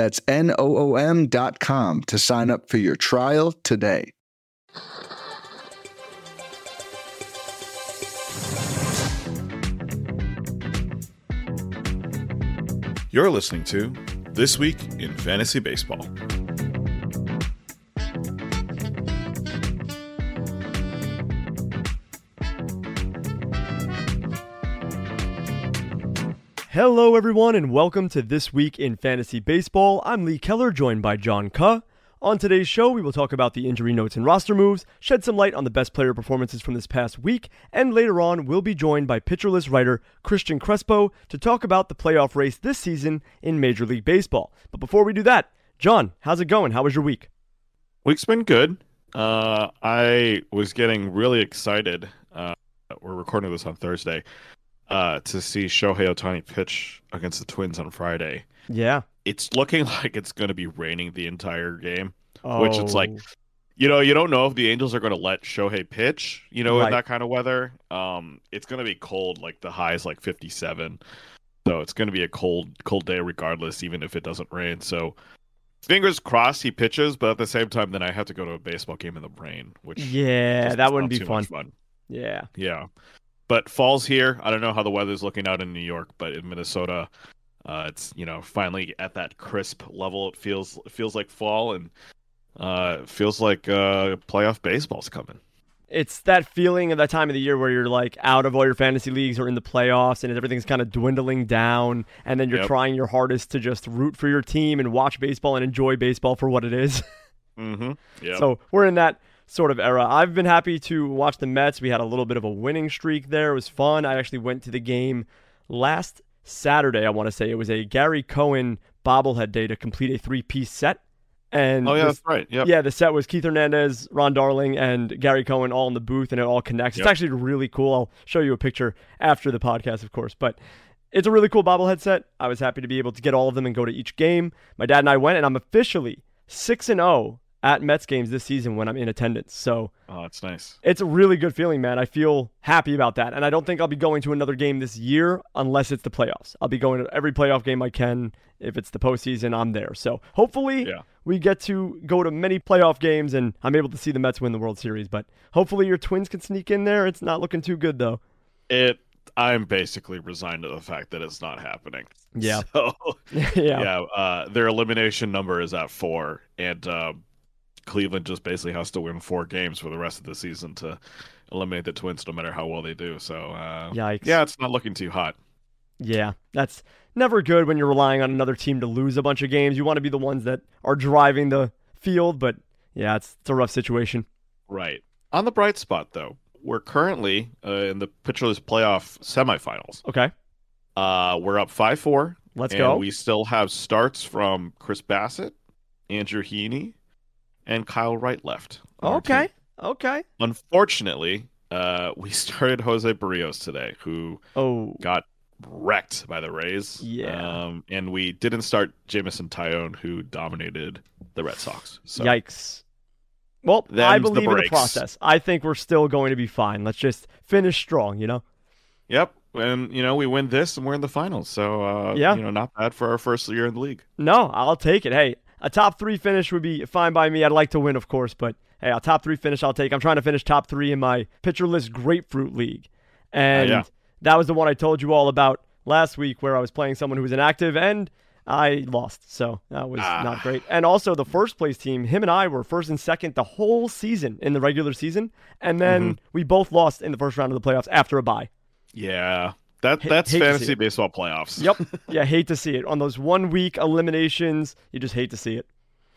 That's N-O-O-M dot com to sign up for your trial today. You're listening to This Week in Fantasy Baseball. Hello, everyone, and welcome to This Week in Fantasy Baseball. I'm Lee Keller, joined by John Ke. On today's show, we will talk about the injury notes and roster moves, shed some light on the best player performances from this past week, and later on, we'll be joined by Pitcher List writer Cristian Crespo to talk about the playoff race this season in Major League Baseball. But before we do that, John, how's it going? How was your week? Week's been good. Uh, I was getting really excited. Uh, we're recording this on Thursday. Uh, to see Shohei Ohtani pitch against the Twins on Friday. Yeah. It's looking like it's going to be raining the entire game, which it's like, Oh, you know, you don't know if the Angels are going to let Shohei pitch, you know, Right. in that kind of weather. Um, it's going to be cold, like the high is like 57. So it's going to be a cold, cold day regardless, even if it doesn't rain. So fingers crossed he pitches, but at the same time, then I have to go to a baseball game in the rain, which Yeah, that wouldn't be much fun. Yeah. Yeah. But fall's here. I don't know how the weather's looking out in New York, but in Minnesota, uh, it's you know finally at that crisp level. It feels it feels like fall and uh, it feels like uh, playoff baseball's coming. It's that feeling of that time of the year where you're like out of all your fantasy leagues or in the playoffs and everything's kind of dwindling down and then you're Yep. trying your hardest to just root for your team and watch baseball and enjoy baseball for what it is. Mm-hmm. Yeah. So we're in that sort of era. I've been happy to watch the Mets. We had a little bit of a winning streak there. It was fun. I actually went to the game last Saturday, I want to say. It was a Gary Cohen bobblehead day to complete a three piece set. And oh yeah, this- that's right. Yep. yeah, the set was Keith Hernandez, Ron Darling, and Gary Cohen all in the booth, and it all connects. It's actually really cool. I'll show you a picture after the podcast, of course. But it's a really cool bobblehead set. I was happy to be able to get all of them and go to each game. My dad and I went, and I'm officially six and zero at Mets games this season when I'm in attendance. So Oh, that's nice. it's a really good feeling, man. I feel happy about that, and I don't think I'll be going to another game this year unless it's the playoffs. I'll be going to every playoff game I can. If it's the postseason, I'm there. So hopefully Yeah. we get to go to many playoff games, and I'm able to see the Mets win the World Series. But hopefully your Twins can sneak in there. It's not looking too good though. It. I'm basically resigned to the fact that it's not happening. Yeah. So yeah. yeah, uh, their elimination number is at four, and uh, Cleveland just basically has to win four games for the rest of the season to eliminate the Twins, no matter how well they do. So, uh, Yikes. yeah, it's not looking too hot. Yeah, that's never good when you're relying on another team to lose a bunch of games. You want to be the ones that are driving the field, but yeah, it's it's a rough situation. Right. On the bright spot, though, we're currently uh, in the Pitcher List playoff semifinals. Okay, Uh, we're up five four. let's and go. We still have starts from Chris Bassitt, Andrew Heaney, and Kyle Wright left. on our team. okay, okay. Unfortunately, uh, we started Jose Berrios today, who Oh, got wrecked by the Rays. Yeah. Um, and we didn't start Jameson Taillon, who dominated the Red Sox. So Yikes. Well, I Them's the believe in the process. I think we're still going to be fine. Let's just finish strong, you know? Yep. And you know, we win this and we're in the finals. So uh Yeah. you know, not bad for our first year in the league. No, I'll take it. Hey, a top three finish would be fine by me. I'd like to win, of course, but hey, a top three finish I'll take. I'm trying to finish top three in my pitcher list grapefruit league. And yeah. that was the one I told you all about last week where I was playing someone who was inactive and I lost. So that was Ah. not great. And also the first place team, him and I were first and second the whole season in the regular season. And then Mm-hmm. we both lost in the first round of the playoffs after a bye. Yeah. That that's hate fantasy baseball playoffs. Yep. yeah, hate to see it. On those one week eliminations, you just hate to see it.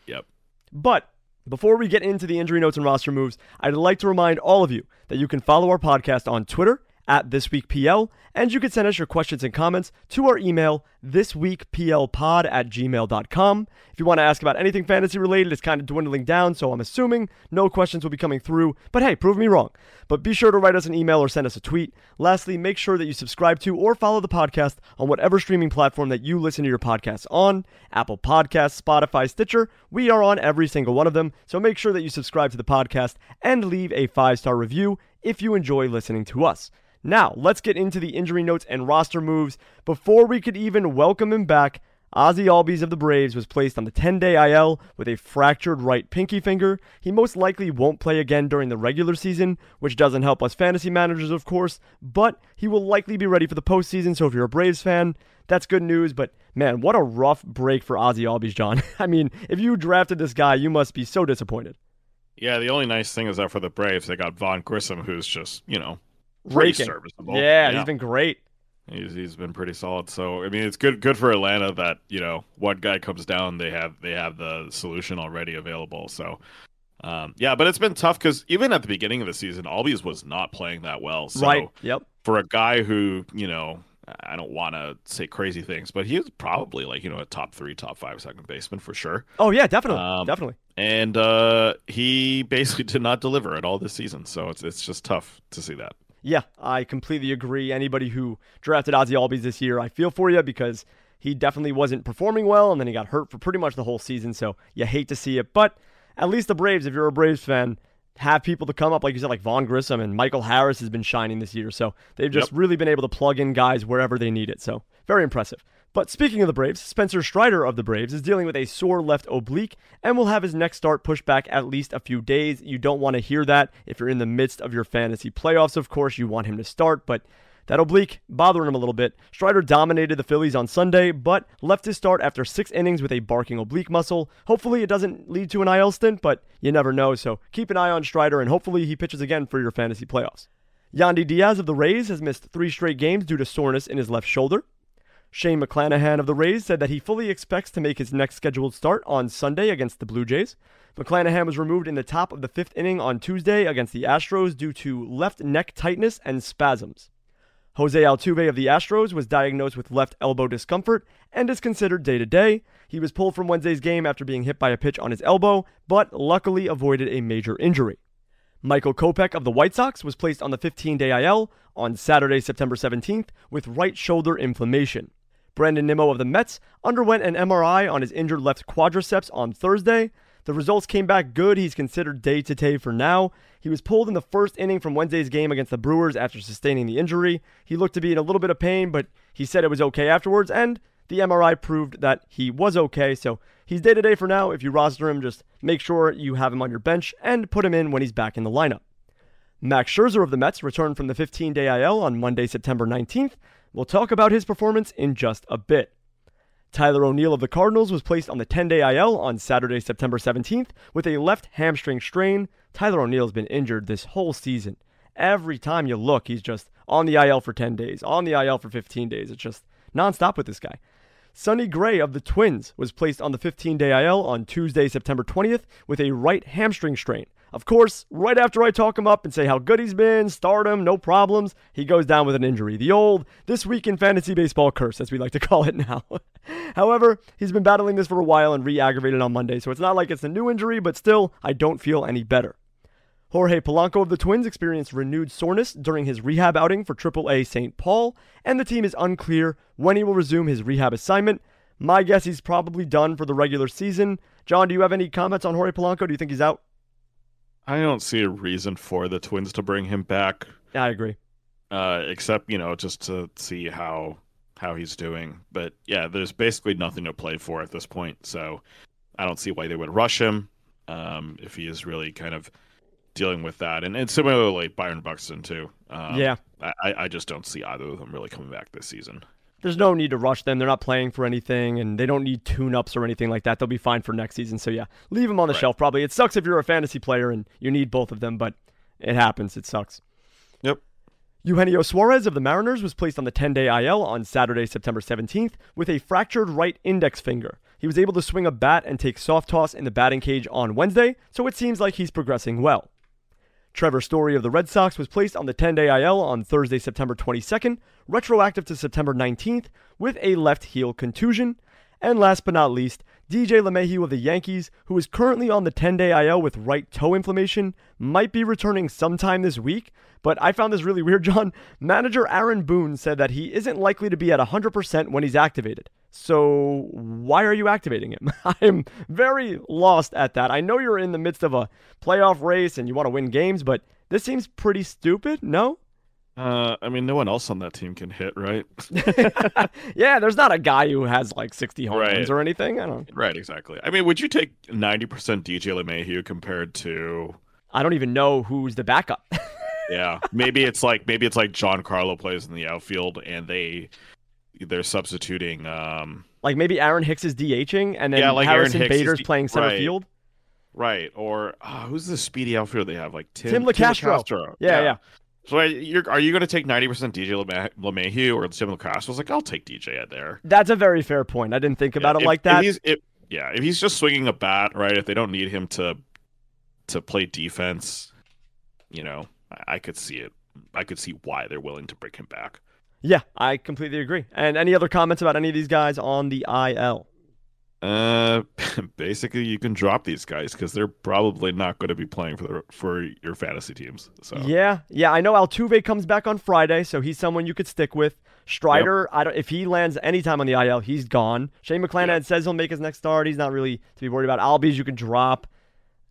Yep. But before we get into the injury notes and roster moves, I'd like to remind all of you that you can follow our podcast on Twitter at This Week PL, and you can send us your questions and comments to our email, thisweekplpod at gmail.com. If you want to ask about anything fantasy related, it's kind of dwindling down, so I'm assuming no questions will be coming through, but hey, prove me wrong. But be sure to write us an email or send us a tweet. Lastly, make sure that you subscribe to or follow the podcast on whatever streaming platform that you listen to your podcasts on Apple Podcasts, Spotify, Stitcher. We are on every single one of them, so make sure that you subscribe to the podcast and leave a five star review if you enjoy listening to us. Now, let's get into the injury notes and roster moves. Before we could even welcome him back, Ozzy Albies of the Braves was placed on the 10 day IL with a fractured right pinky finger. He most likely won't play again during the regular season, which doesn't help us fantasy managers, of course, but he will likely be ready for the postseason. So if you're a Braves fan, that's good news. But man, what a rough break for Ozzy Albies, John. I mean, if you drafted this guy, you must be so disappointed. Yeah, the only nice thing is that for the Braves, they got Vaughn Grissom, who's just, you know, Raking. serviceable. Yeah, yeah, he's been great. He's he's been pretty solid. So I mean, it's good good for Atlanta that you know one guy comes down, they have they have the solution already available. So um, yeah, but it's been tough because even at the beginning of the season, Albies was not playing that well. So right. Yep. For a guy who you know, I don't want to say crazy things, but he was probably like you know a top three, top five second baseman for sure. Oh yeah, definitely, um, definitely. And uh, he basically did not deliver at all this season. So it's it's just tough to see that. Yeah, I completely agree. Anybody who drafted Ozzy Albies this year, I feel for you because he definitely wasn't performing well, and then he got hurt for pretty much the whole season. So you hate to see it, but at least the Braves, if you're a Braves fan, have people to come up, like you said, like Vaughn Grissom and Michael Harris has been shining this year. So they've just yep. really been able to plug in guys wherever they need it. So very impressive. But speaking of the Braves, Spencer Strider of the Braves is dealing with a sore left oblique and will have his next start pushed back at least a few days. You don't want to hear that if you're in the midst of your fantasy playoffs, of course. You want him to start, but that oblique bothering him a little bit. Strider dominated the Phillies on Sunday, but left his start after six innings with a barking oblique muscle. Hopefully, it doesn't lead to an IL stint, but you never know. So keep an eye on Strider, and hopefully, he pitches again for your fantasy playoffs. Yandy Diaz of the Rays has missed three straight games due to soreness in his left shoulder. Shane McClanahan of the Rays said that he fully expects to make his next scheduled start on Sunday against the Blue Jays. McClanahan was removed in the top of the fifth inning on Tuesday against the Astros due to left neck tightness and spasms. Jose Altuve of the Astros was diagnosed with left elbow discomfort and is considered day to day. He was pulled from Wednesday's game after being hit by a pitch on his elbow, but luckily avoided a major injury. Michael Kopech of the White Sox was placed on the 15 day IL on Saturday, September 17th, with right shoulder inflammation. Brandon Nimmo of the Mets underwent an MRI on his injured left quadriceps on Thursday. The results came back good. He's considered day to day for now. He was pulled in the first inning from Wednesday's game against the Brewers after sustaining the injury. He looked to be in a little bit of pain, but he said it was okay afterwards, and the MRI proved that he was okay. So he's day to day for now. If you roster him, just make sure you have him on your bench and put him in when he's back in the lineup. Max Scherzer of the Mets returned from the 15 day IL on Monday, September 19th We'll talk about his performance in just a bit. Tyler O'Neill of the Cardinals was placed on the 10 day IL on Saturday, September 17th with a left hamstring strain. Tyler O'Neill's been injured this whole season. Every time you look, he's just on the IL for 10 days, on the IL for 15 days. It's just nonstop with this guy. Sonny Gray of the Twins was placed on the 15 day IL on Tuesday, September 20th with a right hamstring strain. Of course, right after I talk him up and say how good he's been, start him, no problems, he goes down with an injury. The old This Week in Fantasy Baseball curse, as we like to call it now. However, he's been battling this for a while and re aggravated on Monday, so it's not like it's a new injury, but still, I don't feel any better. Jorge Polanco of the Twins experienced renewed soreness during his rehab outing for AAA St. Paul, and the team is unclear when he will resume his rehab assignment. My guess he's probably done for the regular season. John, do you have any comments on Jorge Polanco? Do you think he's out? I don't see a reason for the Twins to bring him back. Yeah, I agree. Uh, except you know just to see how how he's doing. But yeah, there's basically nothing to play for at this point. So I don't see why they would rush him um, if he is really kind of dealing with that. And, and similarly, Byron Buxton too. Um, yeah, I, I just don't see either of them really coming back this season there's no need to rush them. They're not playing for anything, and they don't need tune-ups or anything like that. They'll be fine for next season. So yeah, leave them on the right. shelf. Probably it sucks if you're a fantasy player and you need both of them, but it happens. It sucks. Yep. Eugenio Suarez of the Mariners was placed on the 10-day IL on Saturday, September 17th, with a fractured right index finger. He was able to swing a bat and take soft toss in the batting cage on Wednesday, so it seems like he's progressing well. Trevor Story of the Red Sox was placed on the 10 day IL on Thursday, September 22nd, retroactive to September 19th, with a left heel contusion. And last but not least, DJ LeMahieu of the Yankees, who is currently on the 10 day IL with right toe inflammation, might be returning sometime this week. But I found this really weird, John. Manager Aaron Boone said that he isn't likely to be at 100% when he's activated. So why are you activating him? I'm very lost at that. I know you're in the midst of a playoff race and you want to win games, but this seems pretty stupid, no? Uh, I mean, no one else on that team can hit, right? yeah, there's not a guy who has like 60 home Right. runs or anything. I don't. Right, exactly. I mean, would you take 90% DJ LeMahieu compared to I don't even know who's the backup. yeah, maybe it's like maybe it's like John Carlo plays in the outfield and they they're substituting um like maybe Aaron Hicks is DHing and then Yeah, like Aaron Harrison Bader's D- playing center right. field. right or uh, who's the speedy outfielder they have like Tim Tim Locastro. Locastro. Yeah, yeah. So I- you're, you going to take 90% DJ LeMah- LeMahieu or Tim Locastro? I was like, I'll take DJ at there. That's a very fair point. I didn't think about Yeah, it if- like if that. he's, if, yeah, if he's just swinging a bat, right? If they don't need him to to play defense, you know, I, I could see it. I could see why they're willing to bring him back. Yeah, I completely agree. And any other comments about any of these guys on the IL? Uh, basically, you can drop these guys because they're probably not going to be playing for the, for your fantasy teams. So Yeah, yeah. I know Altuve comes back on Friday, so he's someone you could stick with. Strider, I don't. If he lands anytime on the IL, he's gone. Shane McClanahan Yep. says he'll make his next start. He's not really to be worried about. Albies you can drop.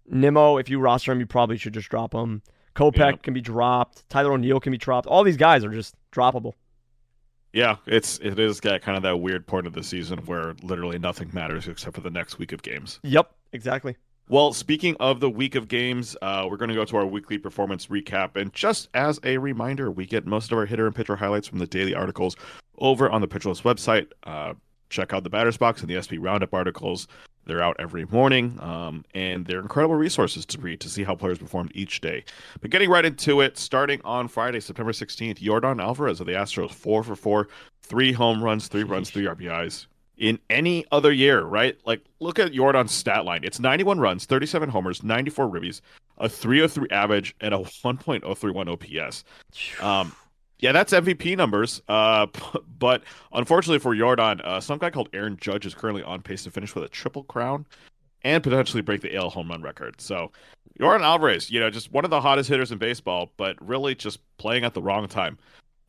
Nimmo, if you roster him, you probably should just drop him. Kopech Yep. can be dropped. Tyler O'Neill can be dropped. All these guys are just droppable. Yeah, it's it is got kind of that weird point of the season where literally nothing matters except for the next week of games. Yep, exactly. Well, speaking of the week of games, uh, we're going to go to our weekly performance recap. And just as a reminder, we get most of our hitter and pitcher highlights from the daily articles over on the Pitcher List website. Uh, check out the Batters Box and the SP Roundup articles. They're out every morning, um, and they're incredible resources to read to see how players performed each day. But getting right into it, starting on Friday, September 16th, Yordan Alvarez of the Astros, four for four, three home runs, three runs, three RBIs in any other year, right? Like, look at Yordan's stat line. It's 91 runs, 37 homers, 94 ribbies, a 303 average, and a 1.031 OPS. Um, yeah, that's MVP numbers. Uh, but unfortunately for Yordan, uh, some guy called Aaron Judge is currently on pace to finish with a triple crown and potentially break the AL home run record. So, Yordan Alvarez, you know, just one of the hottest hitters in baseball, but really just playing at the wrong time.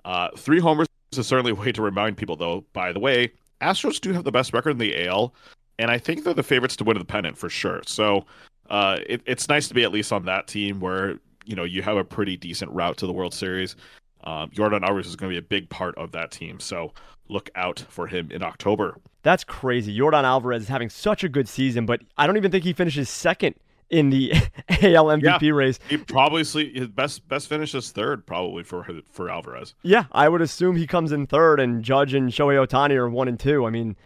Uh, three homers is certainly a way to remind people, though. By the way, Astros do have the best record in the AL, and I think they're the favorites to win the pennant for sure. So, uh, it, it's nice to be at least on that team where you know you have a pretty decent route to the World Series. Um, Yordan Alvarez is going to be a big part of that team, so look out for him in October. That's crazy. Jordan Alvarez is having such a good season, but I don't even think he finishes second in the AL MVP race. He probably his best best finish is third, probably for for Alvarez. Yeah, I would assume he comes in third, and Judge and Shohei Ohtani are one and two. I mean,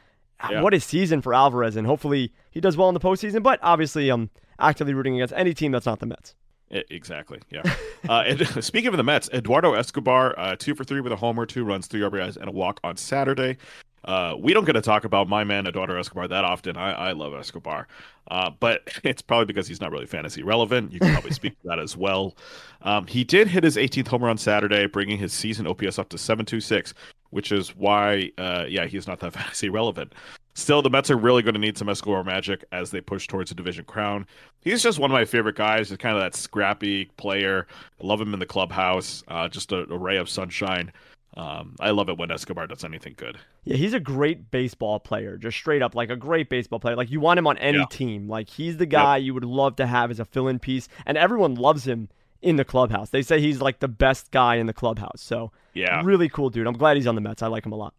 Yeah. what a season for Alvarez, and hopefully he does well in the postseason. But obviously, I'm actively rooting against any team that's not the Mets. Exactly. Yeah. uh, and, speaking of the Mets, Eduardo Escobar, uh, two for three with a homer, two runs, three RBIs, and a walk on Saturday. Uh, we don't get to talk about my man Eduardo Escobar that often. I, I love Escobar, uh, but it's probably because he's not really fantasy relevant. You can probably speak to that as well. Um, he did hit his 18th homer on Saturday, bringing his season OPS up to 726, which is why, uh, yeah, he's not that fantasy relevant. Still, the Mets are really going to need some Escobar magic as they push towards a division crown. He's just one of my favorite guys. He's kind of that scrappy player. I love him in the clubhouse. Uh, just a, a ray of sunshine. Um, I love it when Escobar does anything good. Yeah, he's a great baseball player, just straight up like a great baseball player. Like you want him on any Yeah. team. Like he's the guy you would love to have as a fill-in piece, and everyone loves him in the clubhouse. They say he's like the best guy in the clubhouse. So Yeah. really cool dude. I'm glad he's on the Mets. I like him a lot.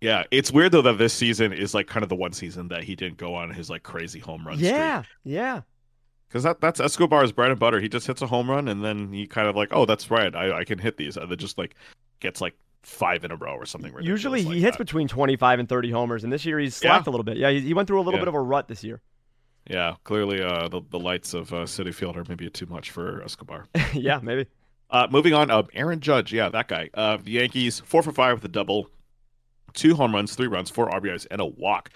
Yeah. It's weird though that this season is like kind of the one season that he didn't go on his like crazy home run yeah, yeah. Because that, that's Escobar's bread and butter. He just hits a home run and then he kind of like, oh, that's right. I, I can hit these. And then just like gets like five in a row or something Usually he like hits that. between 25 and 30 homers, and this year he's slacked a little bit. Yeah, he, he went through a little Yeah. bit of a rut this year. Yeah, clearly uh, the, the lights of uh, Citi Field are maybe too much for Escobar. yeah, maybe. Uh, moving on, uh, Aaron Judge, yeah, that guy. Uh, the Yankees, four for five with a double, two home runs, three runs, four RBIs, and a walk.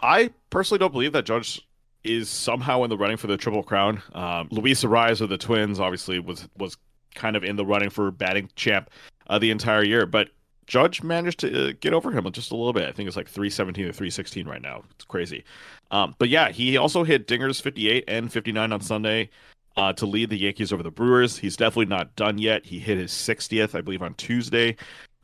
I personally don't believe that Judge is somehow in the running for the triple crown. Um, Luis Arraez of the Twins obviously was was kind of in the running for batting champ uh, the entire year, but Judge managed to uh, get over him just a little bit. I think it's like 317 or 316 right now. It's crazy. Um, but yeah, he also hit dingers 58 and 59 on Sunday uh, to lead the Yankees over the Brewers. He's definitely not done yet. He hit his 60th, I believe, on Tuesday.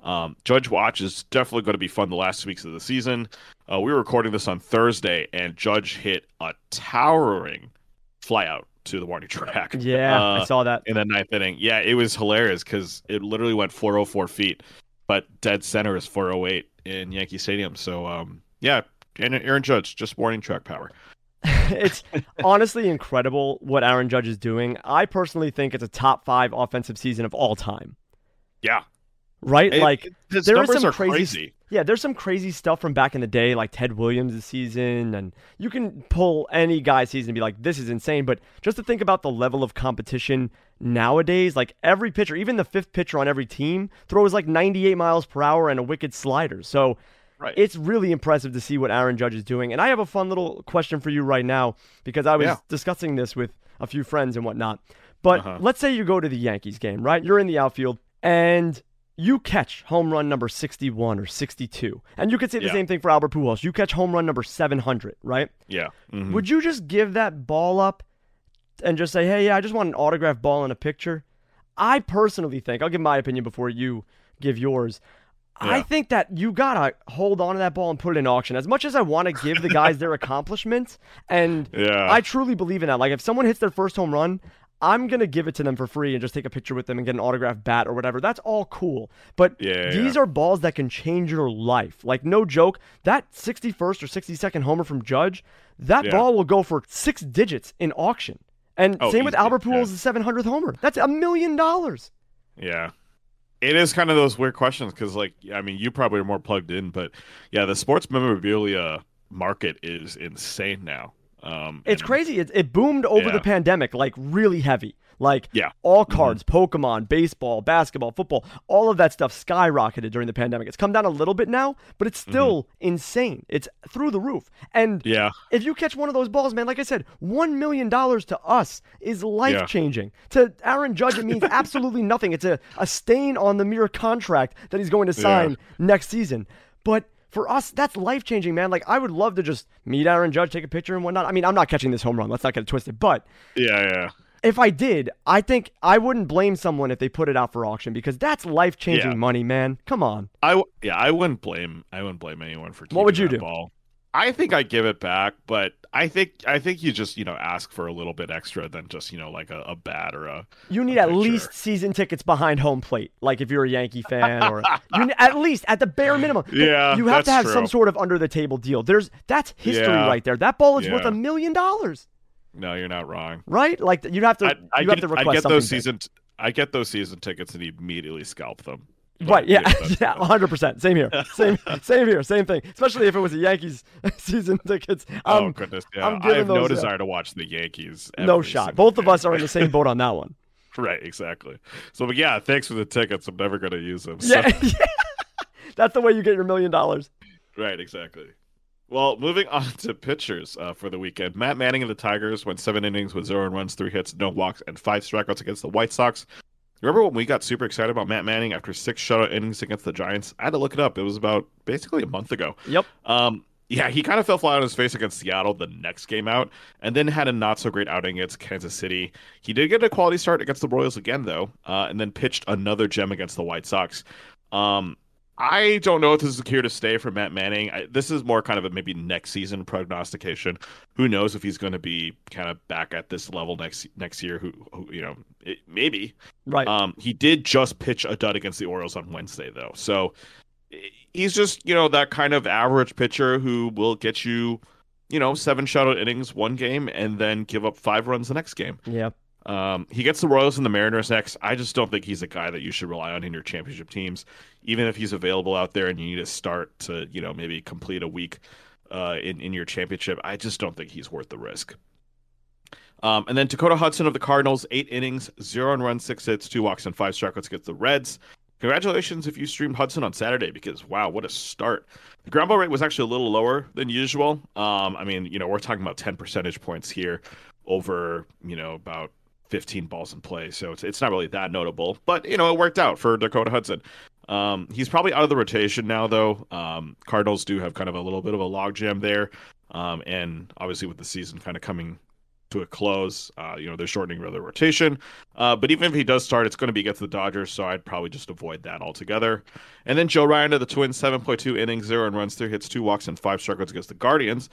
Um, Judge Watch is definitely going to be fun the last weeks of the season. Uh, we were recording this on Thursday, and Judge hit a towering flyout to the warning track. Yeah, uh, I saw that in the ninth inning. Yeah, it was hilarious because it literally went 404 feet, but dead center is 408 in Yankee Stadium. So, um, yeah, and Aaron Judge just warning track power. it's honestly incredible what Aaron Judge is doing. I personally think it's a top five offensive season of all time. Yeah. Right? It, like it, there is some crazy, crazy, Yeah, there's some crazy stuff from back in the day, like Ted Williams' season, and you can pull any guy's season and be like, this is insane. But just to think about the level of competition nowadays, like every pitcher, even the fifth pitcher on every team, throws like 98 miles per hour and a wicked slider. So Right. It's really impressive to see what Aaron Judge is doing. And I have a fun little question for you right now because I was yeah. discussing this with a few friends and whatnot. But uh-huh. let's say you go to the Yankees game, right? You're in the outfield and you catch home run number 61 or 62. And you could say the yeah. same thing for Albert Pujols. You catch home run number 700, right? Yeah. Mm-hmm. Would you just give that ball up and just say, hey, yeah, I just want an autographed ball and a picture? I personally think, I'll give my opinion before you give yours. Yeah. I think that you gotta hold on to that ball and put it in auction. As much as I want to give the guys their accomplishments, and yeah. I truly believe in that. Like if someone hits their first home run, I'm gonna give it to them for free and just take a picture with them and get an autographed bat or whatever. That's all cool. But yeah, these yeah. are balls that can change your life. Like no joke, that 61st or 62nd homer from Judge, that yeah. ball will go for six digits in auction. And oh, same with Albert Pujols' 700th homer. That's a million dollars. Yeah it is kind of those weird questions because, like, I mean, you probably are more plugged in, but yeah, the sports memorabilia market is insane now. Um, it's and, crazy. It, it boomed over yeah. the pandemic, like really heavy. Like yeah. all mm-hmm. cards, mm-hmm. Pokemon, baseball, basketball, football, all of that stuff skyrocketed during the pandemic. It's come down a little bit now, but it's still mm-hmm. insane. It's through the roof. And yeah. if you catch one of those balls, man, like I said, one million dollars to us is life changing. Yeah. To Aaron Judge, it means absolutely nothing. It's a, a stain on the mere contract that he's going to sign yeah. next season. But for us, that's life changing, man. Like I would love to just meet Aaron Judge, take a picture and whatnot. I mean, I'm not catching this home run. Let's not get it twisted. But yeah, yeah if I did, I think I wouldn't blame someone if they put it out for auction because that's life changing yeah. money, man. Come on. I w- yeah, I wouldn't blame I wouldn't blame anyone for. What would you do? Ball. I think I give it back, but I think I think you just you know ask for a little bit extra than just you know like a, a bat or a. You need a at picture. least season tickets behind home plate, like if you're a Yankee fan, or you need, at least at the bare minimum. Yeah, you have to have true. some sort of under the table deal. There's that's history yeah. right there. That ball is yeah. worth a million dollars. No, you're not wrong. Right? Like you'd have to. I, I you get, have to request I get those season. I get those season tickets and immediately scalp them. Right? Yeah, yeah, hundred percent. Same here. Same, same here. Same thing. Especially if it was a Yankees season tickets. Oh goodness, yeah. I'm I have those, no desire to watch the Yankees. No shot. Both of us are in the same boat on that one. right. Exactly. So, but yeah, thanks for the tickets. I'm never going to use them. So. Yeah. That's the way you get your million dollars. Right. Exactly. Well, moving on to pitchers uh, for the weekend. Matt Manning of the Tigers went seven innings with zero runs, three hits, no walks, and five strikeouts against the White Sox. Remember when we got super excited about Matt Manning after six shutout innings against the Giants? I had to look it up. It was about basically a month ago. Yep. Um, yeah, he kind of fell flat on his face against Seattle the next game out, and then had a not so great outing against Kansas City. He did get a quality start against the Royals again, though, uh, and then pitched another gem against the White Sox. Um, I don't know if this is here to stay for Matt Manning. I, this is more kind of a maybe next season prognostication. Who knows if he's going to be kind of back at this level next next year? Who, who you know, it, maybe. Right. Um, he did just pitch a dud against the Orioles on Wednesday, though. So he's just you know that kind of average pitcher who will get you, you know, seven shutout innings one game and then give up five runs the next game. Yeah. Um, he gets the Royals and the Mariners next. I just don't think he's a guy that you should rely on in your championship teams, even if he's available out there and you need to start to, you know, maybe complete a week uh, in in your championship. I just don't think he's worth the risk. Um, and then Dakota Hudson of the Cardinals, eight innings, zero on runs, six hits, two walks, and five strikeouts against the Reds. congratulations if you streamed Hudson on Saturday because wow, what a start. The ground ball rate was actually a little lower than usual. Um, I mean, you know, we're talking about 10 percentage points here over, you know, about 15 balls in play. So it's, it's not really that notable, but you know, it worked out for Dakota Hudson. Um, he's probably out of the rotation now, though. Um, Cardinals do have kind of a little bit of a logjam there. Um, and obviously, with the season kind of coming to a close, uh, you know, they're shortening the rotation. Uh, but even if he does start, it's going to be against the Dodgers, so I'd probably just avoid that altogether. And then Joe Ryan to the Twins, 7.2 innings, zero and runs, three hits, two walks, and five strikeouts against the Guardians.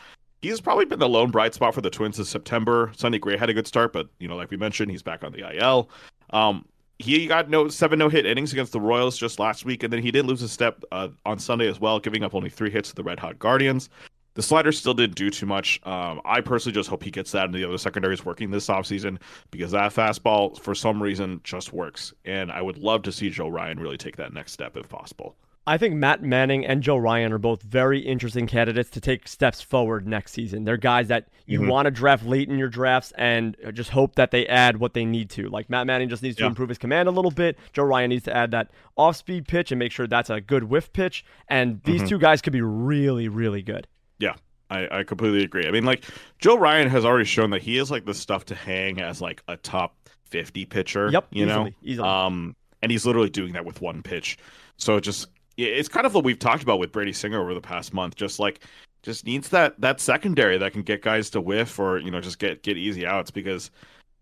He's probably been the lone bright spot for the Twins this September. Sonny Gray had a good start, but you know, like we mentioned, he's back on the IL. Um, he got no seven no hit innings against the Royals just last week, and then he did lose a step uh, on Sunday as well, giving up only three hits to the Red Hot Guardians. The slider still didn't do too much. Um, I personally just hope he gets that and the other secondaries working this offseason because that fastball, for some reason, just works. And I would love to see Joe Ryan really take that next step if possible. I think Matt Manning and Joe Ryan are both very interesting candidates to take steps forward next season. They're guys that you mm-hmm. want to draft late in your drafts and just hope that they add what they need to. Like Matt Manning just needs to improve his command a little bit. Joe Ryan needs to add that off speed pitch and make sure that's a good whiff pitch. And these mm-hmm. two guys could be really, really good. Yeah. I, I completely agree. I mean, like Joe Ryan has already shown that he is like the stuff to hang as like a top 50 pitcher. Yep. You easily, know, easily. um, and he's literally doing that with one pitch. So just it's kind of what we've talked about with Brady Singer over the past month. Just like just needs that that secondary that can get guys to whiff or you know just get get easy outs because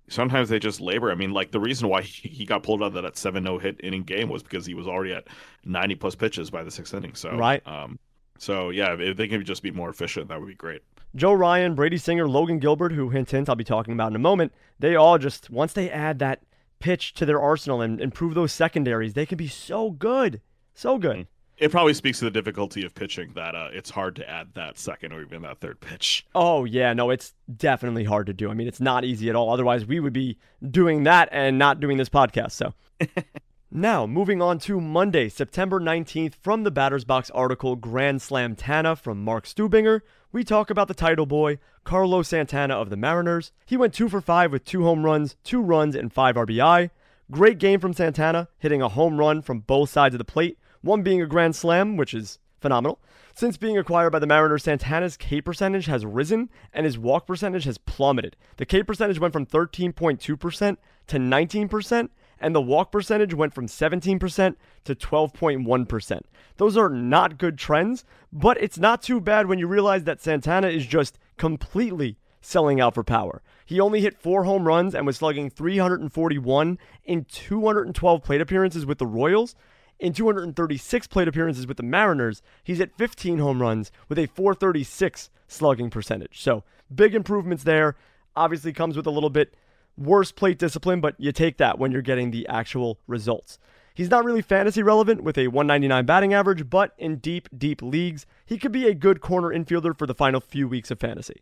sometimes they just labor. I mean, like the reason why he got pulled out of that seven no hit inning game was because he was already at ninety plus pitches by the sixth inning. So right. Um, so yeah, if they can just be more efficient, that would be great. Joe Ryan, Brady Singer, Logan Gilbert, who hint hint I'll be talking about in a moment. They all just once they add that pitch to their arsenal and improve those secondaries, they can be so good. So good. Mm. It probably speaks to the difficulty of pitching that uh, it's hard to add that second or even that third pitch. Oh, yeah. No, it's definitely hard to do. I mean, it's not easy at all. Otherwise, we would be doing that and not doing this podcast. So. now, moving on to Monday, September 19th, from the Batter's Box article Grand Slam Tana from Mark Stubinger, we talk about the title boy, Carlos Santana of the Mariners. He went two for five with two home runs, two runs, and five RBI. Great game from Santana, hitting a home run from both sides of the plate one being a grand slam, which is phenomenal. Since being acquired by the Mariners, Santana's K percentage has risen and his walk percentage has plummeted. The K percentage went from 13.2% to 19%, and the walk percentage went from 17% to 12.1%. Those are not good trends, but it's not too bad when you realize that Santana is just completely selling out for power. He only hit four home runs and was slugging 341 in 212 plate appearances with the Royals. In 236 plate appearances with the Mariners, he's at 15 home runs with a 436 slugging percentage. So big improvements there. Obviously comes with a little bit worse plate discipline, but you take that when you're getting the actual results. He's not really fantasy relevant with a 199 batting average, but in deep, deep leagues, he could be a good corner infielder for the final few weeks of fantasy.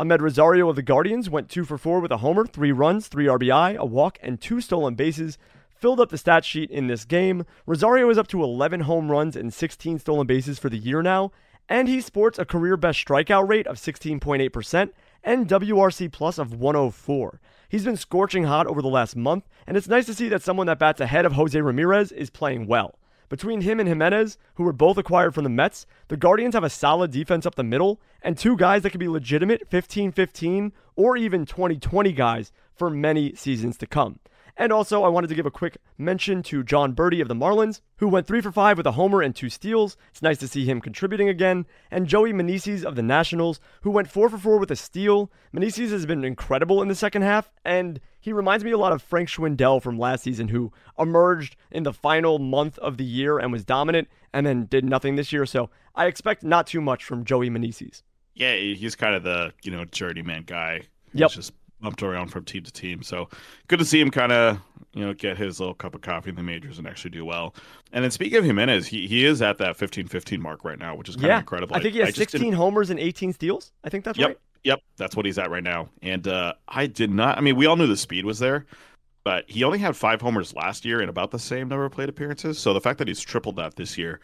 Amed Rosario of the Guardians went 2 for 4 with a homer, 3 runs, 3 RBI, a walk, and 2 stolen bases filled up the stat sheet in this game. Rosario is up to 11 home runs and 16 stolen bases for the year now, and he sports a career best strikeout rate of 16.8% and WRC plus of 104. He's been scorching hot over the last month, and it's nice to see that someone that bats ahead of Jose Ramirez is playing well. Between him and Gimenez, who were both acquired from the Mets, the Guardians have a solid defense up the middle and two guys that could be legitimate 15 15 or even 20 20 guys for many seasons to come. And also, I wanted to give a quick mention to Jon Berti of the Marlins, who went 3 for 5 with a homer and two steals. It's nice to see him contributing again. And Joey Meneses of the Nationals, who went 4 for 4 with a steal. Meneses has been incredible in the second half, and he reminds me a lot of Frank Schwindel from last season, who emerged in the final month of the year and was dominant, and then did nothing this year. So I expect not too much from Joey Meneses. Yeah, he's kind of the you know journeyman guy. Yep. Just bumped around from team to team. So good to see him kind of you know get his little cup of coffee in the majors and actually do well. And then speaking of Gimenez, he, he is at that 15-15 mark right now, which is kind yeah, of incredible. I think he has 16 homers and 18 steals. I think that's yep, right. Yep, that's what he's at right now. And uh, I did not. I mean, we all knew the speed was there, but he only had five homers last year and about the same number of plate appearances. So the fact that he's tripled that this year,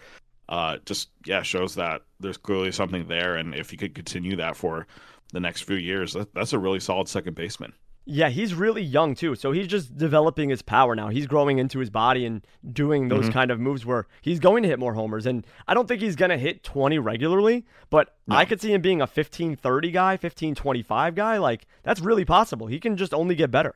uh, just yeah, shows that there's clearly something there. And if he could continue that for the next few years, that, that's a really solid second baseman. Yeah, he's really young too. So he's just developing his power now. He's growing into his body and doing those Mhm. kind of moves where he's going to hit more homers. And I don't think he's going to hit 20 regularly, but I could see him being a 15 30 guy, 15 25 guy. Like, that's really possible. He can just only get better.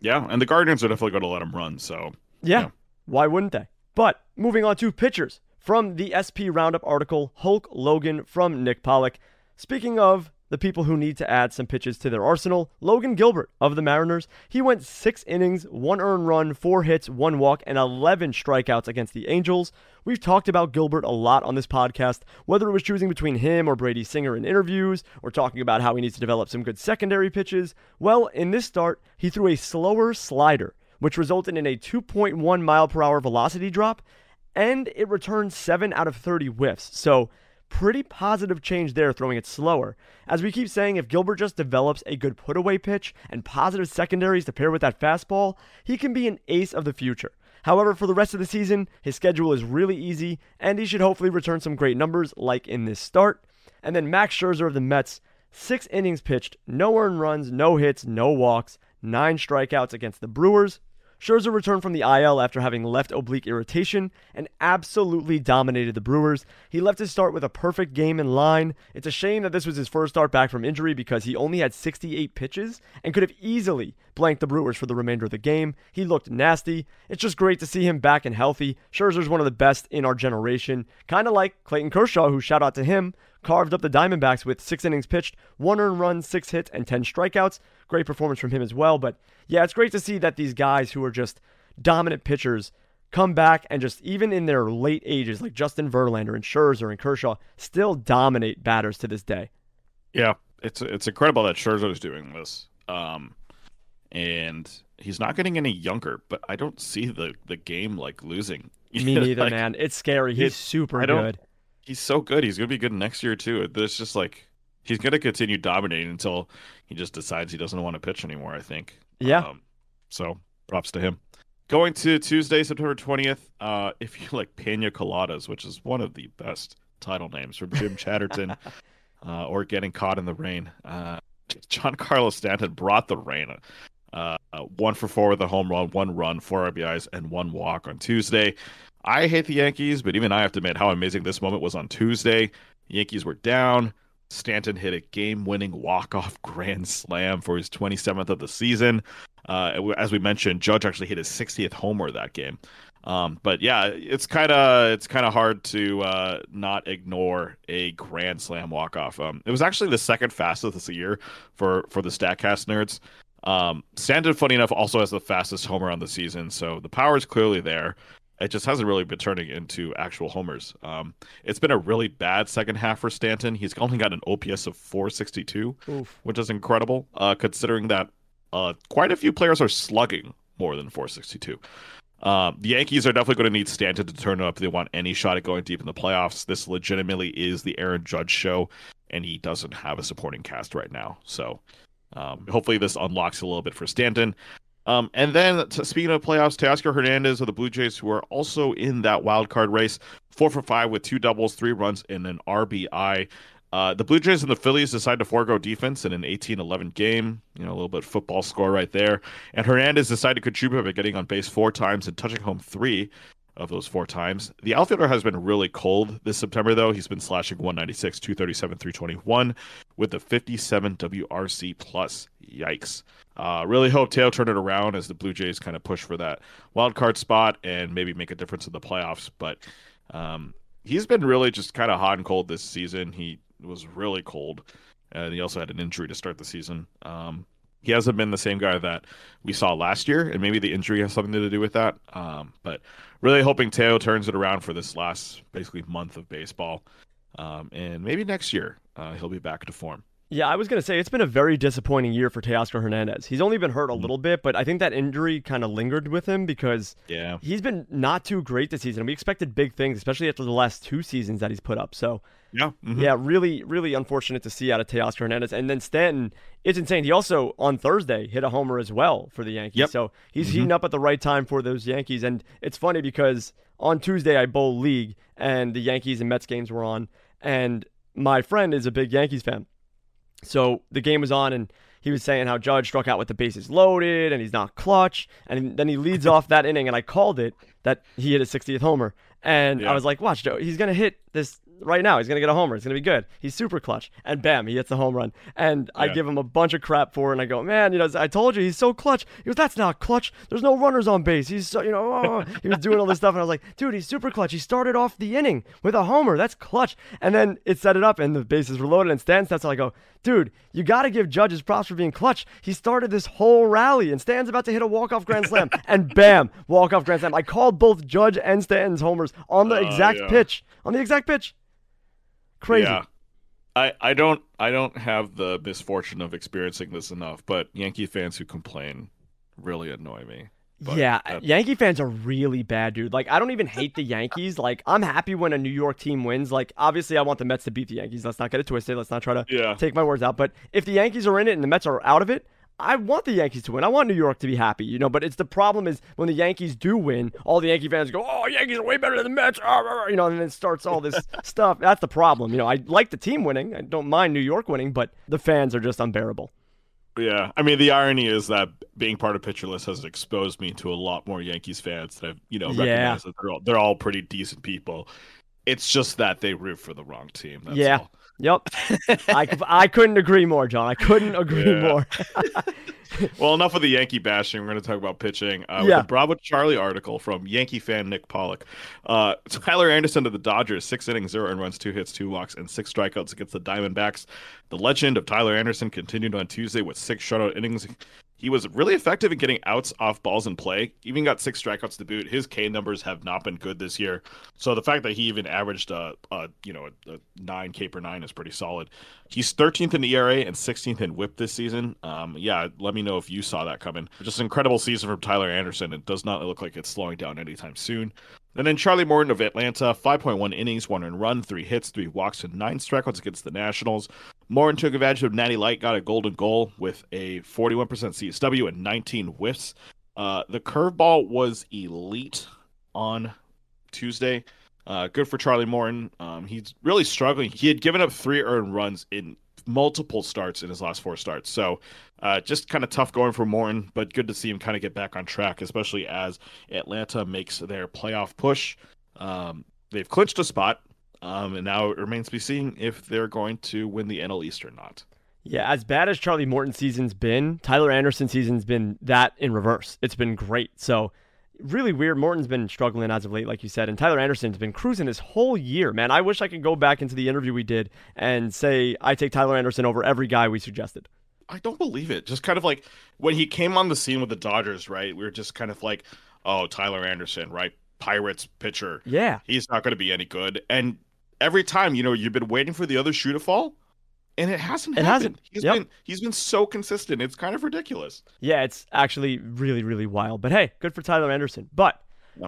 Yeah, and the Guardians are definitely going to let him run. So Yeah. Yeah. Why wouldn't they? But moving on to pitchers from the SP Roundup article, Hulk Logan from Nick Pollack. Speaking of the people who need to add some pitches to their arsenal, Logan Gilbert of the Mariners. He went six innings, one earned run, four hits, one walk, and 11 strikeouts against the Angels. We've talked about Gilbert a lot on this podcast, whether it was choosing between him or Brady Singer in interviews, or talking about how he needs to develop some good secondary pitches. Well, in this start, he threw a slower slider which resulted in a 2.1 mile per hour velocity drop, and it returned 7 out of 30 whiffs. So, pretty positive change there, throwing it slower. As we keep saying, if Gilbert just develops a good put away pitch and positive secondaries to pair with that fastball, he can be an ace of the future. However, for the rest of the season, his schedule is really easy, and he should hopefully return some great numbers like in this start. And then Max Scherzer of the Mets, six innings pitched, no earned runs, no hits, no walks, nine strikeouts against the Brewers. Scherzer returned from the IL after having left oblique irritation and absolutely dominated the Brewers. He left his start with a perfect game in line. It's a shame that this was his first start back from injury because he only had 68 pitches and could have easily blanked the Brewers for the remainder of the game. He looked nasty. It's just great to see him back and healthy. Scherzer's one of the best in our generation, kind of like Clayton Kershaw, who shout out to him, carved up the Diamondbacks with six innings pitched, one earned run, six hits, and 10 strikeouts. Great performance from him as well. But yeah, it's great to see that these guys who are just dominant pitchers come back and just, even in their late ages, like Justin Verlander and Scherzer and Kershaw, still dominate batters to this day. Yeah, it's it's incredible that Scherzer is doing this. Um, and he's not getting any younger, but I don't see the the game like losing. Me neither, Like, man. It's scary. He's he's- super good. He's so good. He's gonna be good next year too. There's just like he's gonna continue dominating until he just decides he doesn't want to pitch anymore. I think. Yeah. Um, so props to him. Going to Tuesday, September twentieth. Uh, if you like Pena Coladas, which is one of the best title names from Jim Chatterton, uh, or getting caught in the rain. Uh, Giancarlo Stanton brought the rain. Uh, uh, one for four with a home run, one run, four RBIs, and one walk on Tuesday. I hate the Yankees, but even I have to admit how amazing this moment was on Tuesday. The Yankees were down. Stanton hit a game-winning walk-off grand slam for his 27th of the season. Uh, as we mentioned, Judge actually hit his 60th homer that game. Um, but yeah, it's kind of it's kind of hard to uh, not ignore a grand slam walk off. Um, it was actually the second fastest this year for for the Statcast nerds. Um, Stanton, funny enough, also has the fastest homer on the season, so the power is clearly there. It just hasn't really been turning into actual homers. Um, it's been a really bad second half for Stanton. He's only got an OPS of 462, Oof. which is incredible, uh, considering that uh, quite a few players are slugging more than 462. Um, the Yankees are definitely going to need Stanton to turn up if they want any shot at going deep in the playoffs. This legitimately is the Aaron Judge show, and he doesn't have a supporting cast right now. So um, hopefully this unlocks a little bit for Stanton. Um, and then t- speaking of playoffs, Teoscar Hernandez of the Blue Jays, who are also in that wild card race, four for five with two doubles, three runs, and an RBI. Uh, the Blue Jays and the Phillies decide to forego defense in an 18-11 game. You know, a little bit of football score right there. And Hernandez decided to contribute by getting on base four times and touching home three of those four times. The outfielder has been really cold this September, though. He's been slashing 196, 237, 321 with a 57 WRC plus. Yikes. Uh, really hope Teo turn it around as the Blue Jays kind of push for that wild card spot and maybe make a difference in the playoffs. But um, he's been really just kind of hot and cold this season. He was really cold, and he also had an injury to start the season. Um, he hasn't been the same guy that we saw last year, and maybe the injury has something to do with that. Um, but really hoping Teo turns it around for this last basically month of baseball, um, and maybe next year uh, he'll be back to form. Yeah, I was going to say it's been a very disappointing year for Teoscar Hernandez. He's only been hurt a Mhm. little bit, but I think that injury kind of lingered with him because Yeah, he's been not too great this season. We expected big things, especially after the last two seasons that he's put up. So, yeah, mhm. yeah, really, really unfortunate to see out of Teoscar Hernandez. And then Stanton, it's insane. He also, on Thursday, hit a homer as well for the Yankees. Yep. So he's Mhm. heating up at the right time for those Yankees. And it's funny because on Tuesday, I bowl league and the Yankees and Mets games were on. And my friend is a big Yankees fan. So the game was on, and he was saying how Judge struck out with the bases loaded and he's not clutch. And then he leads off that inning, and I called it that he hit a 60th homer. And Yeah. I was like, watch, Joe, he's going to hit this right now. He's going to get a homer. It's going to be good. He's super clutch. And bam, he hits a home run. And I Yeah. give him a bunch of crap for it. And I go, man, you know, I told you he's so clutch. He goes, that's not clutch. There's no runners on base. He's so, you know, oh. he was doing all this stuff. And I was like, dude, he's super clutch. He started off the inning with a homer. That's clutch. And then it set it up and the bases were loaded and Stan steps. I go, dude, you got to give Judge his props for being clutch. He started this whole rally and Stan's about to hit a walk-off grand slam. and bam, walk-off grand slam. I called both Judge and Stan's homers on the Oh, exact yeah. pitch. On the exact pitch. Crazy. Yeah. I, I don't I don't have the misfortune of experiencing this enough, but Yankee fans who complain really annoy me. But yeah, that- Yankee fans are really bad, dude. Like, I don't even hate the Yankees. Like, I'm happy when a New York team wins. Like, obviously, I want the Mets to beat the Yankees. Let's not get it twisted. Let's not try to Yeah. take my words out. But if the Yankees are in it and the Mets are out of it, I want the Yankees to win. I want New York to be happy, you know. But it's the problem is when the Yankees do win, all the Yankee fans go, "Oh, Yankees are way better than the Mets," ah, ah, ah," you know, and then it starts all this stuff. That's the problem, you know. I like the team winning. I don't mind New York winning, but the fans are just unbearable. Yeah, I mean the irony is that being part of Pitcher List has exposed me to a lot more Yankees fans that I've you know Yeah. recognized that they're all, they're all pretty decent people. It's just that they root for the wrong team. That's Yeah. all. Yep, I, I couldn't agree more, John. I couldn't agree Yeah. more. Well, enough of the Yankee bashing. We're going to talk about pitching. Uh, Yeah. With the Bravo Charlie article from Yankee fan Nick Pollack. Uh, Tyler Anderson to the Dodgers, six innings, zero and runs, two hits, two walks, and six strikeouts against the Diamondbacks. The legend of Tyler Anderson continued on Tuesday with six shutout innings. He was really effective in getting outs off balls in play. Even got six strikeouts to boot. His K numbers have not been good this year. So the fact that he even averaged a, a you know a, a nine K per nine is pretty solid. He's 13th in the ERA and 16th in WHIP this season. Um, yeah, let me know if you saw that coming. Just an incredible season from Tyler Anderson. It does not look like it's slowing down anytime soon. And then Charlie Morton of Atlanta, 5.1 innings, one run, three hits, three walks, and nine strikeouts against the Nationals. Morton took advantage of Natty Light, got a golden goal with a 41% CSW and 19 whiffs. Uh, the curveball was elite on Tuesday. Uh, good for Charlie Morton. Um, he's really struggling. He had given up three earned runs in multiple starts in his last four starts. So uh, just kind of tough going for Morton, but good to see him kind of get back on track, especially as Atlanta makes their playoff push. Um, they've clinched a spot, um, and now it remains to be seen if they're going to win the NL East or not. Yeah, as bad as Charlie Morton's season's been, Tyler Anderson's season's been that in reverse. It's been great. So really weird. Morton's been struggling as of late, like you said, and Tyler Anderson's been cruising this whole year. Man, I wish I could go back into the interview we did and say I take Tyler Anderson over every guy we suggested. I don't believe it. Just kind of like when he came on the scene with the Dodgers, right? We were just kind of like, oh, Tyler Anderson, right? Pirates pitcher. Yeah. He's not going to be any good. And every time, you know, you've been waiting for the other shoe to fall, and it hasn't. It happened. hasn't. He's Yep. been he's been so consistent. It's kind of ridiculous. Yeah, it's actually really, really wild. But hey, good for Tyler Anderson. But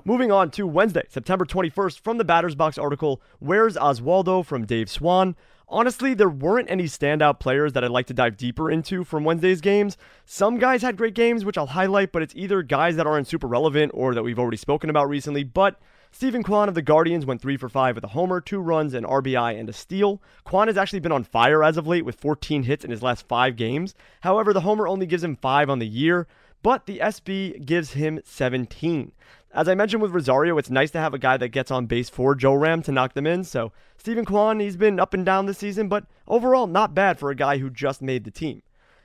moving on to Wednesday, September 21st, from the Batters Box article, Where's Oswaldo from Dave Swan. Honestly, there weren't any standout players that I'd like to dive deeper into from Wednesday's games. Some guys had great games, which I'll highlight, but it's either guys that aren't super relevant or that we've already spoken about recently. But Steven Kwan of the Guardians went 3 for 5 with a homer, 2 runs, an RBI, and a steal. Kwan has actually been on fire as of late with 14 hits in his last 5 games. However, the homer only gives him 5 on the year, but the SB gives him 17. As I mentioned with Rosario, it's nice to have a guy that gets on base for Joe Ram to knock them in. So, Steven Kwan, he's been up and down this season, but overall, not bad for a guy who just made the team.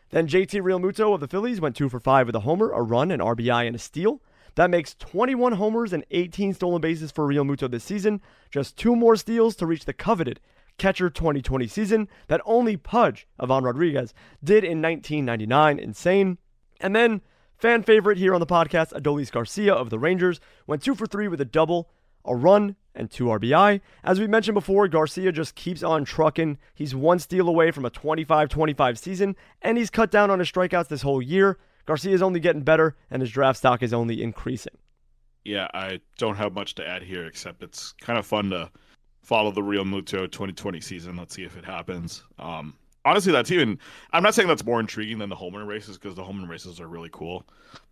Then JT Realmuto of the Phillies went 2 for 5 with a homer, a run, an RBI, and a steal. That makes 21 homers and 18 stolen bases for Realmuto this season, just two more steals to reach the coveted catcher 2020 season that only Pudge, Ivan Rodriguez, did in 1999. Insane. And then, fan favorite here on the podcast, Adolis Garcia of the Rangers, went 2 for 3 with a double, a run, and 2 RBI. As we mentioned before, Garcia just keeps on trucking. He's one steal away from a 25 25 season, and he's cut down on his strikeouts this whole year. Garcia is only getting better, and his draft stock is only increasing. Yeah, I don't have much to add here except it's kind of fun to follow the Realmuto 2020 season. Let's see if it happens. Um, honestly, that's even. I'm not saying that's more intriguing than the Holman races because the Holman races are really cool,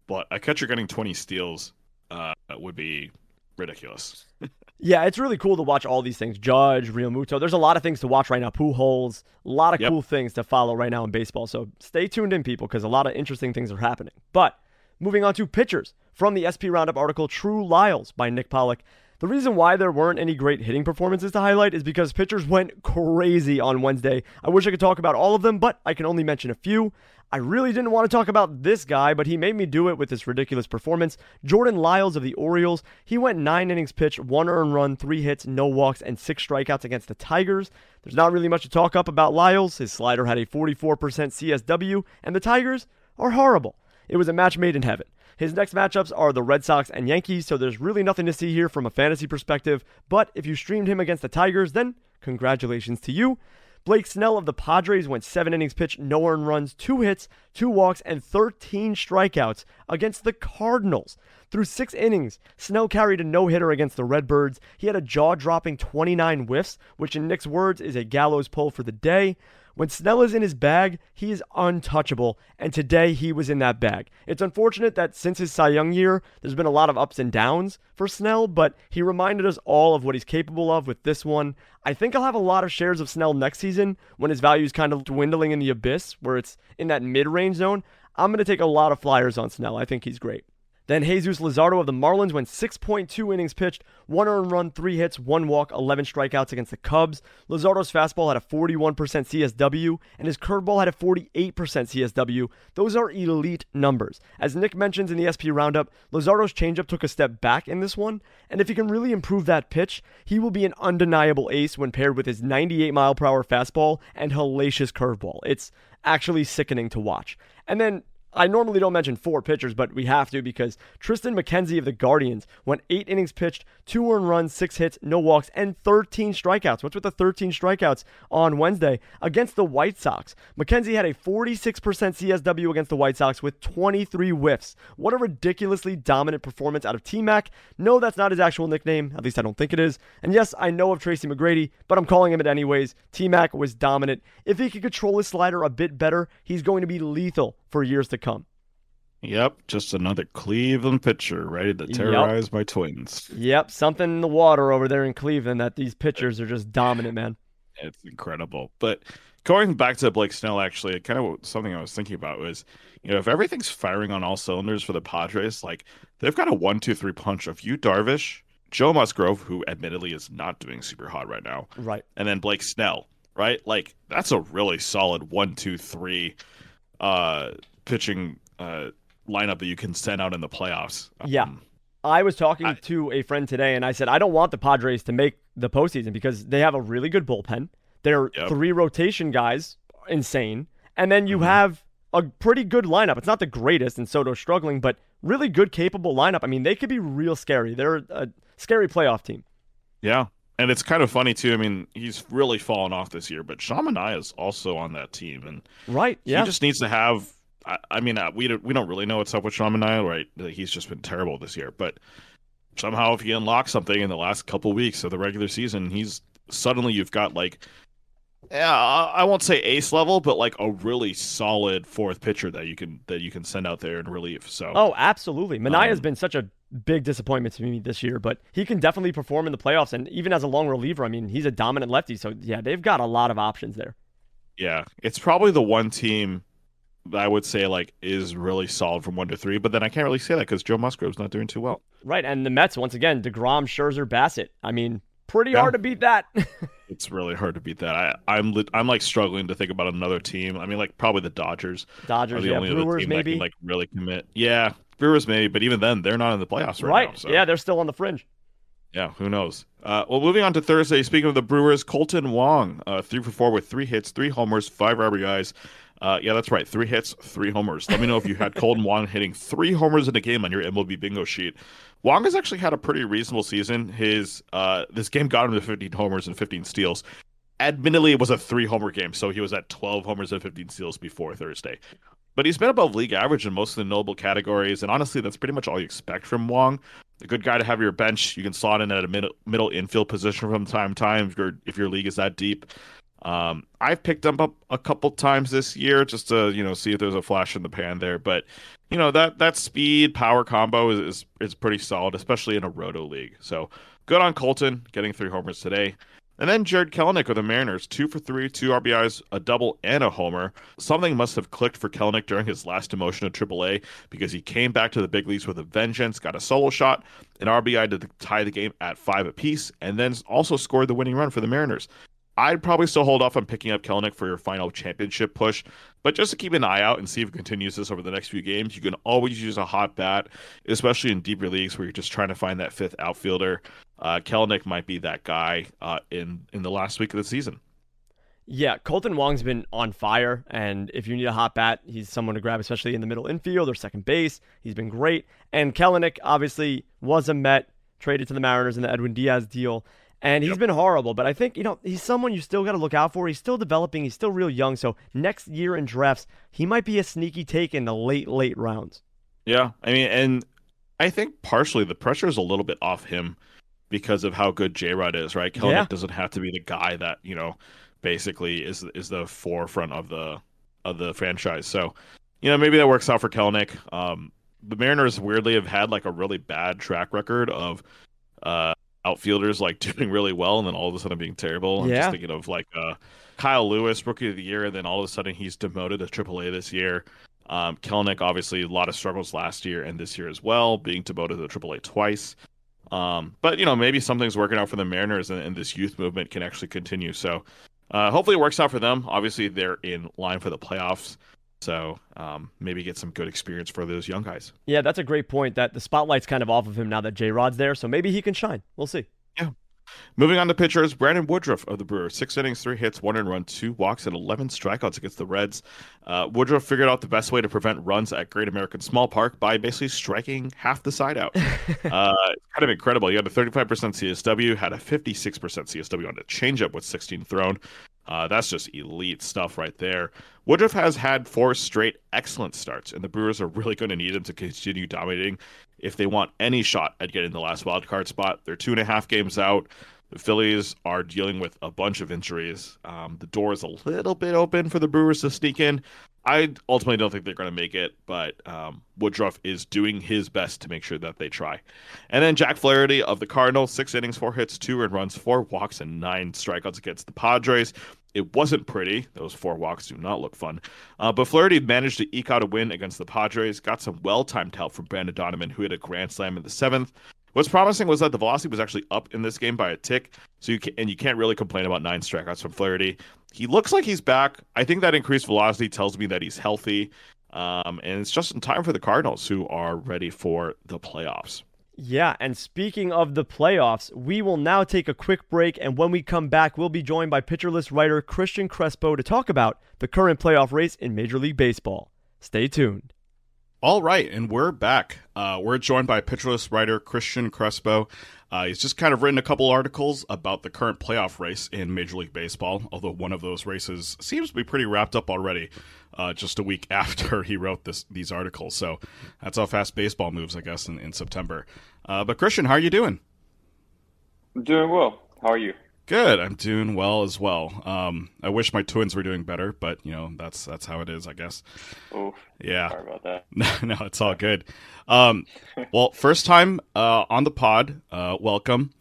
but a catcher getting 20 steals uh, would be ridiculous. Yeah, it's really cool to watch all these things. Judge, Realmuto. There's a lot of things to watch right now. Pujols, a lot of Yep. cool things to follow right now in baseball. So stay tuned in, people, because a lot of interesting things are happening. But moving on to pitchers from the SP Roundup article, True Lyles by Nick Pollack. The reason why there weren't any great hitting performances to highlight is because pitchers went crazy on Wednesday. I wish I could talk about all of them, but I can only mention a few. I really didn't want to talk about this guy, but he made me do it with this ridiculous performance. Jordan Lyles of the Orioles, he went nine innings pitched, one earned run, three hits, no walks, and six strikeouts against the Tigers. There's not really much to talk up about Lyles. His slider had a 44% CSW, and the Tigers are horrible. It was a match made in heaven. His next matchups are the Red Sox and Yankees, so there's really nothing to see here from a fantasy perspective. But if you streamed him against the Tigers, then congratulations to you. Blake Snell of the Padres went seven innings pitched, no earned runs, two hits, two walks, and 13 strikeouts against the Cardinals. Through six innings, Snell carried a no hitter against the Redbirds. He had a jaw dropping 29 whiffs, which in Nick's words is a Gallows Pole for the day. When Snell is in his bag, he is untouchable, and today he was in that bag. It's unfortunate that since his Cy Young year, there's been a lot of ups and downs for Snell, but he reminded us all of what he's capable of with this one. I think I'll have a lot of shares of Snell next season when his value is kind of dwindling in the abyss, where it's in that mid range zone. I'm going to take a lot of flyers on Snell. I think he's great. Then Jesus Luzardo of the Marlins went 6.2 innings pitched, one earned run, three hits, one walk, 11 strikeouts against the Cubs. Luzardo's fastball had a 41% CSW, and his curveball had a 48% CSW. Those are elite numbers. As Nick mentions in the SP Roundup, Luzardo's changeup took a step back in this one, and if he can really improve that pitch, he will be an undeniable ace when paired with his 98 mile per hour fastball and hellacious curveball. It's actually sickening to watch. And then I normally don't mention four pitchers, but we have to because Tristan McKenzie of the Guardians went eight innings pitched, two earned runs, six hits, no walks, and 13 strikeouts. What's with the 13 strikeouts on Wednesday against the White Sox? McKenzie had a 46% CSW against the White Sox with 23 whiffs. What a ridiculously dominant performance out of T Mac. No, that's not his actual nickname. At least I don't think it is. And yes, I know of Tracy McGrady, but I'm calling him it anyways. T Mac was dominant. If he could control his slider a bit better, he's going to be lethal for years to come. Yep, just another Cleveland pitcher ready to Yep. terrorize my twins. Yep, something in the water over there in Cleveland that these pitchers are just dominant, man. It's incredible. But going back to Blake Snell, actually, kind of something I was thinking about was, you know, if everything's firing on all cylinders for the Padres, like they've got a one, two, three punch of Yu, Darvish, Joe Musgrove, who admittedly is not doing super hot right now, Right. and then Blake Snell, right? Like that's a really solid one, two, three, uh, pitching uh lineup that you can send out in the playoffs. Yeah. Um, I was talking I- to a friend today, and I said I don't want the Padres to make the postseason because they have a really good bullpen. Their Yep. three rotation guys, insane, and then you Mhm. have a pretty good lineup. It's not the greatest, and Soto's struggling, but really good, capable lineup. I mean, they could be real scary. They're a scary playoff team. Yeah. And it's kind of funny too. I mean, he's really fallen off this year, but Sean Manaea is also on that team, and Right? Yeah. he just needs to have. I, I mean, uh, we don't we don't really know what's up with Sean Manaea, right? Like, He's just been terrible this year, but somehow if he unlocks something in the last couple weeks of the regular season, he's suddenly you've got like. Yeah, I I won't say ace level, but like a really solid fourth pitcher that you can that you can send out there in relief. So Oh, absolutely. Manaea's Um, been such a big disappointment to me this year, but he can definitely perform in the playoffs. And even as a long reliever, I mean, he's a dominant lefty. So, yeah, they've got a lot of options there. Yeah, it's probably the one team that I would say like is really solid from one to three, but then I can't really say that because Joe Musgrove's not doing too well. Right. And the Mets, once again, DeGrom, Scherzer, Bassitt. I mean, pretty Yeah. hard to beat that. It's really hard to beat that. I, I'm li- I'm like struggling to think about another team. I mean, like probably the Dodgers Dodgers, are the yeah. only other team maybe. that can like really commit. Yeah, Brewers maybe, but even then they're not in the playoffs right, right. now. So. Yeah, they're still on the fringe. Yeah, who knows? Uh, well, moving on to Thursday. Speaking of the Brewers, Kolten Wong, uh, three for four with three hits, three homers, five RBIs. Uh, yeah, that's right. Three hits, three homers. Let me know if you had Kolten Wong hitting three homers in a game on your MLB bingo sheet. Wong has actually had a pretty reasonable season. His uh, this game got him to 15 homers and 15 steals. Admittedly, it was a three homer game, so he was at 12 homers and 15 steals before Thursday. But he's been above league average in most of the notable categories, and honestly, that's pretty much all you expect from Wong a good guy to have your bench. You can slot in at a middle middle infield position from time to time if your if your league is that deep. Um, I've picked him up a couple times this year just to you know see if there's a flash in the pan there, but you know that that speed power combo is, is is pretty solid, especially in a roto league. So good on Kolten getting three homers today. And then Jared Kelenic with the Mariners, two for three, two RBIs, a double, and a homer. Something must have clicked for Kelenic during his last demotion to AAA because he came back to the big leagues with a vengeance, got a solo shot, an RBI to tie the game at five apiece, and then also scored the winning run for the Mariners. I'd probably still hold off on picking up Kelenic for your final championship push, but just to keep an eye out and see if it continues this over the next few games, you can always use a hot bat, especially in deeper leagues where you're just trying to find that fifth outfielder. Uh, Kelenic might be that guy uh, in in the last week of the season. Yeah, Kolten Wong's been on fire, and if you need a hot bat, he's someone to grab, especially in the middle infield or second base. He's been great. And Kelenic obviously was a Met, traded to the Mariners in the Edwin Diaz deal and he's yep. been horrible. But I think you know he's someone you still got to look out for. He's still developing. He's still real young. So next year in drafts, he might be a sneaky take in the late late rounds. Yeah, I mean, and I think partially the pressure is a little bit off him because of how good J Rod is. Right, Kelenic yeah. doesn't have to be the guy that you know basically is is the forefront of the of the franchise. So you know maybe that works out for Kelenic. Um, the Mariners weirdly have had like a really bad track record of uh, outfielders like doing really well and then all of a sudden being terrible. I'm just thinking of like uh, Kyle Lewis, rookie of the year, and then all of a sudden he's demoted to AAA this year. Um, Kelenic, obviously, a lot of struggles last year and this year as well, being demoted to AAA twice. Um, but you know, maybe something's working out for the Mariners, and, and this youth movement can actually continue. So, uh, hopefully, it works out for them. Obviously, they're in line for the playoffs. So um, maybe get some good experience for those young guys. Yeah, that's a great point. That the spotlight's kind of off of him now that J Rod's there, so maybe he can shine. We'll see. Moving on to pitchers, Brandon Woodruff of the Brewers. Six innings, three hits, one and run, two walks, and 11 strikeouts against the Reds. Uh, Woodruff figured out the best way to prevent runs at Great American Small Park by basically striking half the side out. uh, kind of incredible. He had a 35% CSW, had a 56% CSW on the changeup with 16 thrown. Uh, that's just elite stuff right there. Woodruff has had four straight excellent starts, and the Brewers are really going to need him to continue dominating if they want any shot at getting the last wild card spot. They're two and a half games out. The Phillies are dealing with a bunch of injuries. Um, the door is a little bit open for the Brewers to sneak in. I ultimately don't think they're going to make it, but um, Woodruff is doing his best to make sure that they try. And then Jack Flaherty of the Cardinals, six innings, four hits, two runs, four walks, and nine strikeouts against the Padres. It wasn't pretty. Those four walks do not look fun. Uh, but Flaherty managed to eke out a win against the Padres, got some well timed help from Brendan Donovan, who hit a grand slam in the seventh. What's promising was that the velocity was actually up in this game by a tick, so you can, and you can't really complain about nine strikeouts from Flaherty. He looks like he's back. I think that increased velocity tells me that he's healthy, um, and it's just in time for the Cardinals, who are ready for the playoffs. Yeah, and speaking of the playoffs, we will now take a quick break, and when we come back, we'll be joined by Pitcher List writer Cristian Crespo to talk about the current playoff race in Major League Baseball. Stay tuned. All right, and we're back. Uh, we're joined by pitcher list writer Cristian Crespo. Uh, he's just kind of written a couple articles about the current playoff race in Major League Baseball, although one of those races seems to be pretty wrapped up already, uh, just a week after he wrote this these articles. So that's how fast baseball moves, I guess, in, in September. Uh, but Cristian, how are you doing? I'm doing well. How are you? Good. I'm doing well as well. Um, I wish my twins were doing better, but you know that's that's how it is, I guess. Oof. Yeah. Sorry about that. no, it's all good. Um, well, first time uh, on the pod. Uh, welcome,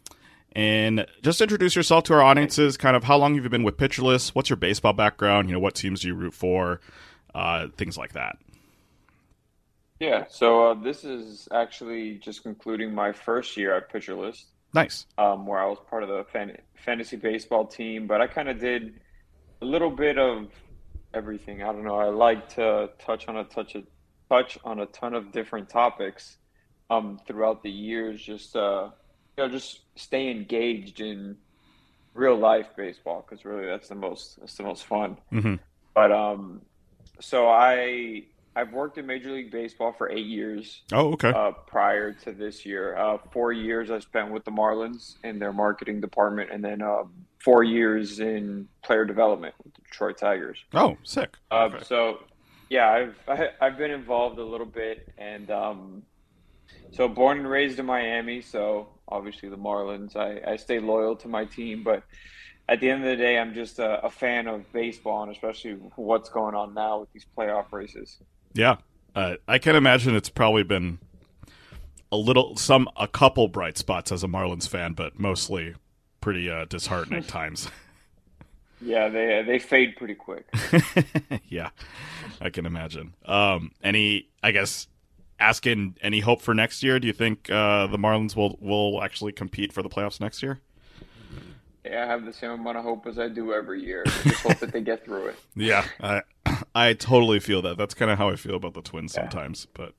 and just introduce yourself to our audiences. Kind of how long have you been with Pitcher List? What's your baseball background? You know, what teams do you root for? Uh, things like that. Yeah. So uh, this is actually just concluding my first year at Pitcher List. Nice. Um, where I was part of the fan- fantasy baseball team, but I kind of did a little bit of everything. I don't know. I like to touch on a touch of, touch on a ton of different topics um, throughout the years. Just uh, you know, just stay engaged in real life baseball because really that's the most that's the most fun. Mm-hmm. But um, so I I've worked in Major League Baseball for eight years. Oh, okay. Uh, prior to this year, uh, four years I spent with the Marlins in their marketing department, and then uh, four years in player development with the Detroit Tigers. Oh, sick. Uh, okay. So, yeah, I've I, have i have been involved a little bit, and um, so born and raised in Miami. So obviously the Marlins. I I stay loyal to my team, but at the end of the day, I'm just a, a fan of baseball and especially what's going on now with these playoff races. Yeah, uh, I can imagine it's probably been a little, some, a couple bright spots as a Marlins fan, but mostly pretty uh, disheartening times. Yeah, they they fade pretty quick. yeah, I can imagine. Um, any, I guess, asking any hope for next year? Do you think uh, the Marlins will will actually compete for the playoffs next year? Yeah, I have the same amount of hope as I do every year. Just hope that they get through it. Yeah, I I totally feel that. That's kind of how I feel about the Twins yeah. sometimes. But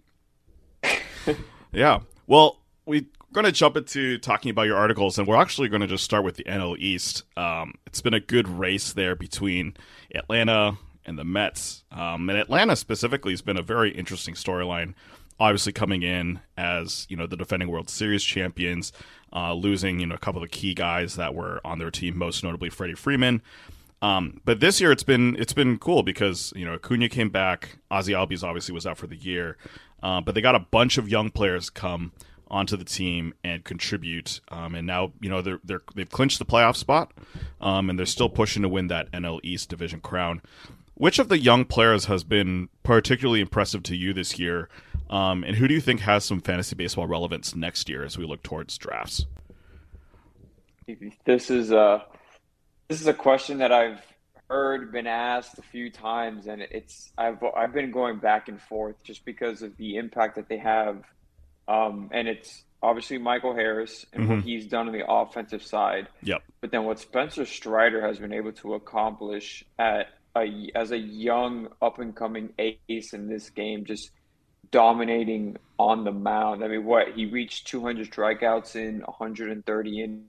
yeah, well, we're going to jump into talking about your articles, and we're actually going to just start with the NL East. Um, it's been a good race there between Atlanta and the Mets. Um, and Atlanta specifically has been a very interesting storyline. Obviously, coming in as you know the defending World Series champions, uh, losing you know a couple of key guys that were on their team, most notably Freddie Freeman. Um, but this year it's been it's been cool because you know Acuna came back, Ozzy Albies obviously was out for the year, uh, but they got a bunch of young players come onto the team and contribute. Um, and now, you know, they're, they're, they've clinched the playoff spot, um, and they're still pushing to win that NL East division crown. Which of the young players has been particularly impressive to you this year? Um, and who do you think has some fantasy baseball relevance next year as we look towards drafts? This is a this is a question that I've heard been asked a few times, and it's I've I've been going back and forth just because of the impact that they have um, and it's obviously Michael Harris and mm-hmm. what he's done on the offensive side. Yep. But then what Spencer Strider has been able to accomplish at a, as a young up and coming ace in this game, just dominating on the mound. I mean, what he reached 200 strikeouts in 130 innings,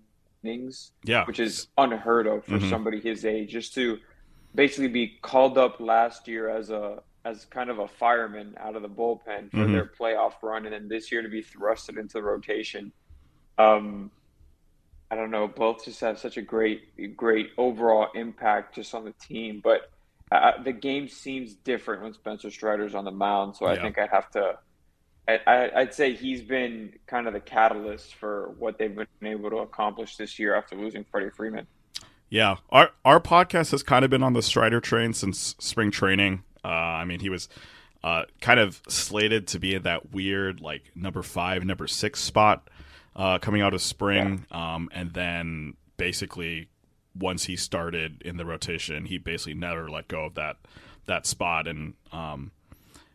yeah, which is unheard of for mm-hmm. somebody his age. Just to basically be called up last year as a as kind of a fireman out of the bullpen for mm-hmm. their playoff run, and then this year to be thrusted into the rotation. Um, I don't know. Both just have such a great, great overall impact just on the team. But uh, the game seems different when Spencer Strider's on the mound. So I think I'd have to. I, I'd say he's been kind of the catalyst for what they've been able to accomplish this year after losing Freddie Freeman. Yeah, our our podcast has kind of been on the Strider train since spring training. Uh, I mean, he was uh, kind of slated to be in that weird like number five, number six spot uh, coming out of spring, yeah. um, and then basically once he started in the rotation, he basically never let go of that that spot. And um,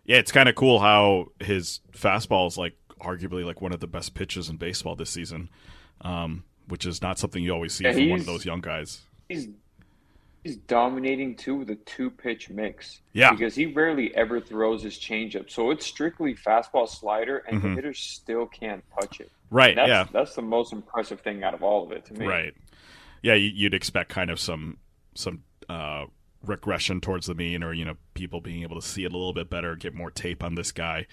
yeah, it's kind of cool how his fastball is like arguably like one of the best pitches in baseball this season, um, which is not something you always see yeah, from one of those young guys. He's he's dominating too with a two pitch mix. Yeah. Because he rarely ever throws his changeup. So it's strictly fastball slider and mm-hmm. the hitters still can't touch it. Right. That's, yeah. That's the most impressive thing out of all of it to me. Right. Yeah, you'd expect kind of some some uh, regression towards the mean or, you know, people being able to see it a little bit better, get more tape on this guy.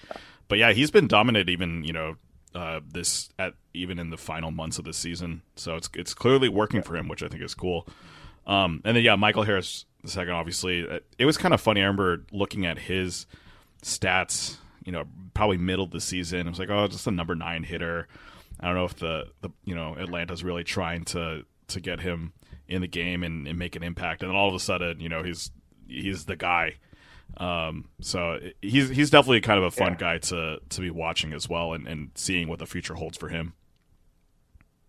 But yeah, he's been dominant even, you know, uh, this at even in the final months of the season. So it's it's clearly working for him, which I think is cool. Um, and then yeah, Michael Harris the second. Obviously, it was kind of funny. I remember looking at his stats. You know, probably middle of the season. I was like, oh, just a number nine hitter. I don't know if the, the you know Atlanta's really trying to to get him in the game and, and make an impact. And then all of a sudden, you know, he's he's the guy. Um, so he's he's definitely kind of a fun yeah. guy to to be watching as well and, and seeing what the future holds for him.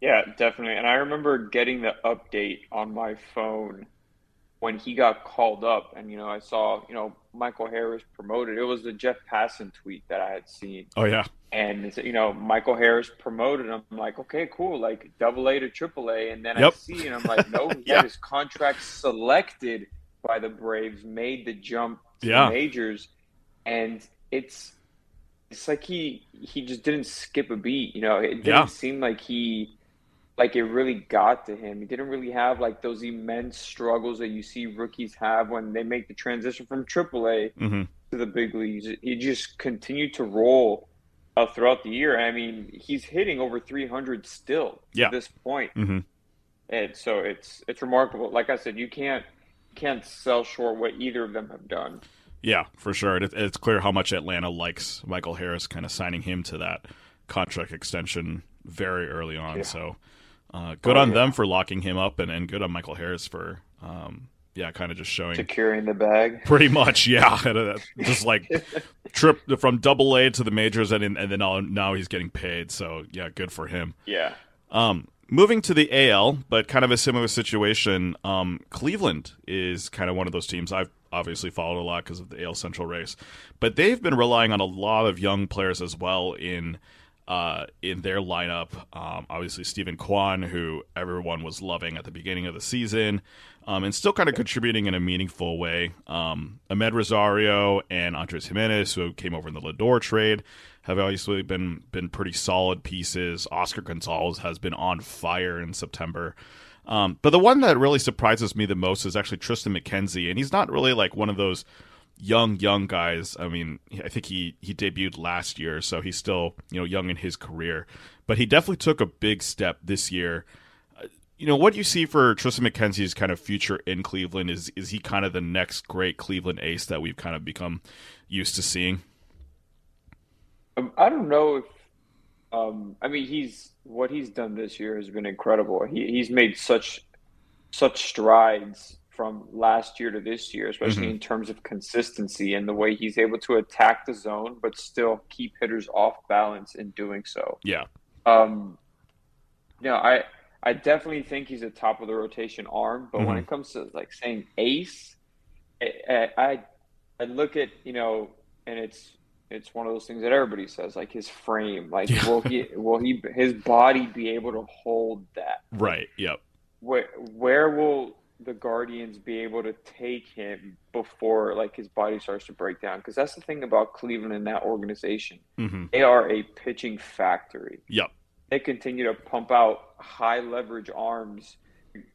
Yeah, definitely. And I remember getting the update on my phone when he got called up and you know I saw, you know, Michael Harris promoted. It was the Jeff Passan tweet that I had seen. Oh yeah. And it's, you know, Michael Harris promoted. I'm like, okay, cool, like double A to triple A. And then yep. I see and I'm like, no, he yeah. had his contract selected by the Braves, made the jump to yeah. the majors. And it's it's like he he just didn't skip a beat. You know, it didn't yeah. seem like he like it really got to him. He didn't really have like those immense struggles that you see rookies have when they make the transition from AAA mm-hmm. to the big leagues. He just continued to roll uh, throughout the year. I mean, he's hitting over 300 still yeah. at this point. Mm-hmm. and so it's it's remarkable. Like I said, you can't can't sell short what either of them have done. Yeah, for sure. It, it's clear how much Atlanta likes Michael Harris, kind of signing him to that contract extension very early on. Yeah. So uh, good Oh, on yeah. them for locking him up, and, and good on Michael Harris for um, yeah, kind of just showing Securing the bag. pretty much yeah, just like trip from Double A to the majors, and and then now, now he's getting paid. So yeah, good for him. Yeah. Um, moving to the AL, but kind of a similar situation. Um, Cleveland is kind of one of those teams I've obviously followed a lot because of the AL Central race, but they've been relying on a lot of young players as well in uh, in their lineup. Um, obviously, Steven Kwan, who everyone was loving at the beginning of the season, um, and still kind of contributing in a meaningful way. Um, Amed Rosario and Andres Gimenez, who came over in the Lindor trade, have obviously been been pretty solid pieces. Oscar Gonzalez has been on fire in September. Um, but the one that really surprises me the most is actually Tristan McKenzie, and he's not really like one of those young young guys. I mean, I think he he debuted last year, so he's still you know young in his career. But he definitely took a big step this year. Uh, You know what you see for Tristan McKenzie's kind of future in Cleveland is is he kind of the next great Cleveland ace that we've kind of become used to seeing? Um, I don't know if um, I mean he's what he's done this year has been incredible. He he's made such such strides from last year to this year, especially Mhm. in terms of consistency and the way he's able to attack the zone but still keep hitters off balance in doing so. Yeah, Um, you know, I I definitely think he's a top of the rotation arm, but when Mhm. it comes to like saying ace, I, I I look at you know, and it's it's one of those things that everybody says, like his frame, like Yeah. will he will he his body be able to hold that? right. Yep. Where where will the Guardians be able to take him before like his body starts to break down? Because that's the thing about Cleveland and that organization. hmm They are a pitching factory Yep. they continue to pump out high leverage arms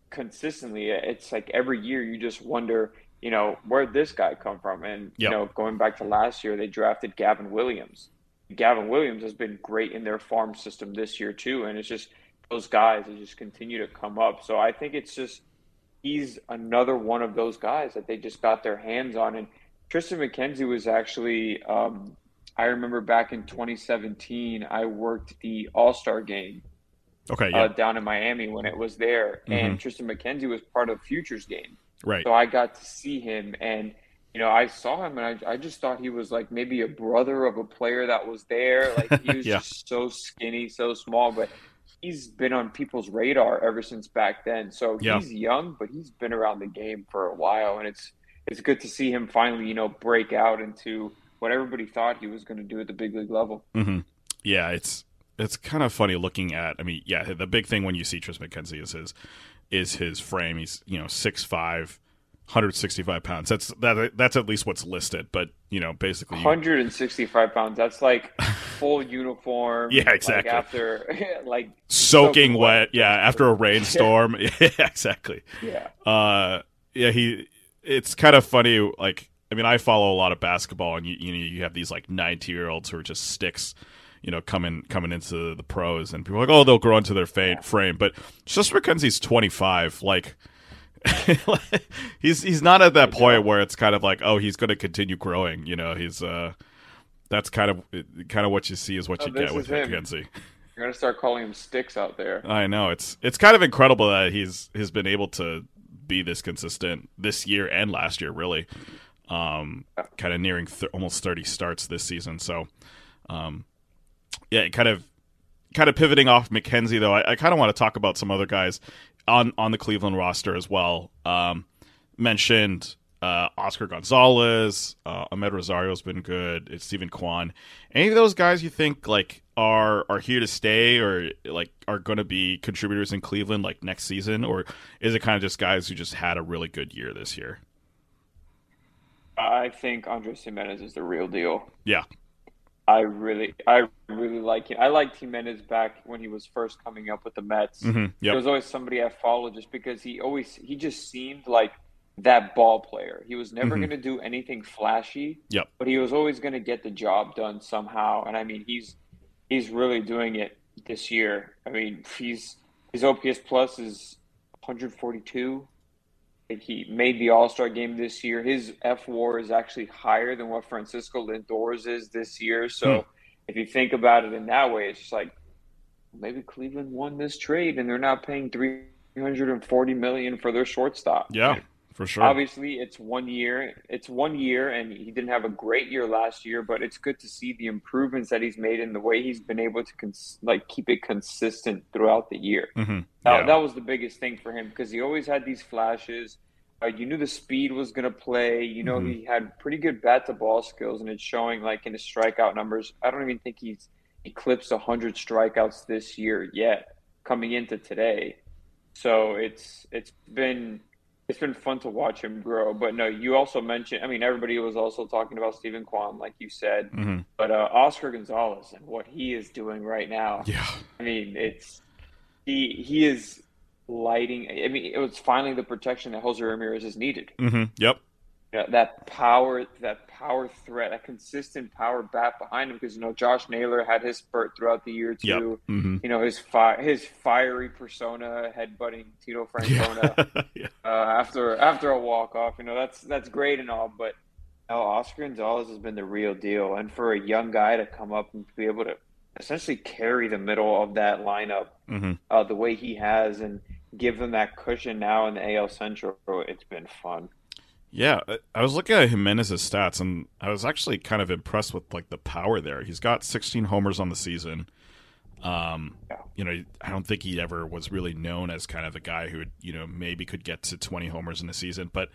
consistently. It's like every year you just wonder, you know, where'd this guy come from? And, Yep. you know, going back to last year, they drafted Gavin Williams. Gavin Williams has been great in their farm system this year, too. And it's just those guys that just continue to come up. So I think it's just he's another one of those guys that they just got their hands on. And Tristan McKenzie was actually, um, I remember back in 2017, I worked the All Star game Okay. Yeah. uh, down in Miami when it was there, Mhm. and Tristan McKenzie was part of Futures game. right. So I got to see him, and you know, I saw him, and I, I just thought he was like maybe a brother of a player that was there. Like he was Yeah. just so skinny, so small, but he's been on people's radar ever since back then. So Yeah. he's young, but he's been around the game for a while, and it's it's good to see him finally, you know, break out into what everybody thought he was going to do at the big league level. Mm-hmm. Yeah, it's it's kind of funny looking at. I mean, yeah, the big thing when you see Tris McKenzie is his is his frame. He's you know 6'5", 165 pounds. That's that that's at least what's listed. But you know, basically, 165 pounds. That's like full uniform. Yeah, like, exactly. after like soaking soaking wet. wet. Yeah, after a rainstorm. yeah, exactly. yeah, Uh, yeah, he. It's kind of funny. Like, I mean, I follow a lot of basketball, and you you know you have these like 90 year olds who are just sticks. You know, coming coming into the pros, and people are like, oh, they'll grow into their fa- frame. But just McKenzie's twenty five. Like, he's he's not at that point where it's kind of like, oh, he's going to continue growing. You know, he's uh, that's kind of kind of what you see is what Oh, you get with him. McKenzie. you're gonna start calling him sticks out there. I know it's it's kind of incredible that he's has been able to be this consistent this year and last year, really. Um, kind of nearing th- almost thirty starts this season. So, um, yeah, kind of kind of pivoting off McKenzie though. I, I kind of want to talk about some other guys on on the Cleveland roster as well. Um, mentioned uh, Oscar Gonzalez, uh, Amed Rosario's been good. It's Steven Kwan. Any of those guys you think like are are here to stay or like are going to be contributors in Cleveland like next season, or is it kind of just guys who just had a really good year this year? I think Andres Gimenez is the real deal. Yeah. I really, I really like him. I liked Gimenez back when he was first coming up with the Mets. Mm-hmm. There was always somebody I followed just because he always he just seemed like that ball player. He was never Mhm. going to do anything flashy. Yep. But he was always going to get the job done somehow. And I mean, he's he's really doing it this year. I mean, he's his OPS plus is 142. He made the All Star game this year. His F WAR is actually higher than what Francisco Lindor's is this year. So Hmm. if you think about it in that way, it's just like maybe Cleveland won this trade and they're not paying 340 million for their shortstop. Yeah, for sure. Obviously, it's one year. It's one year, and he didn't have a great year last year. But it's good to see the improvements that he's made and the way he's been able to cons- like keep it consistent throughout the year. Mm-hmm. That, Yeah. that was the biggest thing for him because he always had these flashes. Uh, you knew the speed was going to play. You know, Mhm. he had pretty good bat to ball skills, and it's showing like in his strikeout numbers. I don't even think he's eclipsed 100 strikeouts this year yet, coming into today. So it's it's been it's been fun to watch him grow. But no, you also mentioned. I mean, everybody was also talking about Steven Kwan, like you said. hmm But uh, Oscar Gonzalez and what he is doing right now. Yeah. I mean, it's he he is lighting. I mean, it was finally the protection that Jose Ramirez has needed. Mm-hmm. Yep. Yeah, that power, that power threat, a consistent power bat behind him. Because you know, Josh Naylor had his spurt throughout the year Yep. too. hmm You know, his fi- his fiery persona headbutting Tito Francona Yeah. uh, after after a walk off. You know, that's that's great and all, but no, Oscar Gonzalez has been the real deal. And for a young guy to come up and be able to essentially carry the middle of that lineup hmm uh, the way he has and give them that cushion now in the AL Central, it's been fun. Yeah, I- was looking at Gimenez's stats, and I was actually kind of impressed with like the power there. He's got 16 homers on the season. Um, you know, I don't think he ever was really known as kind of a guy who, you know, maybe could get to 20 homers in a season. But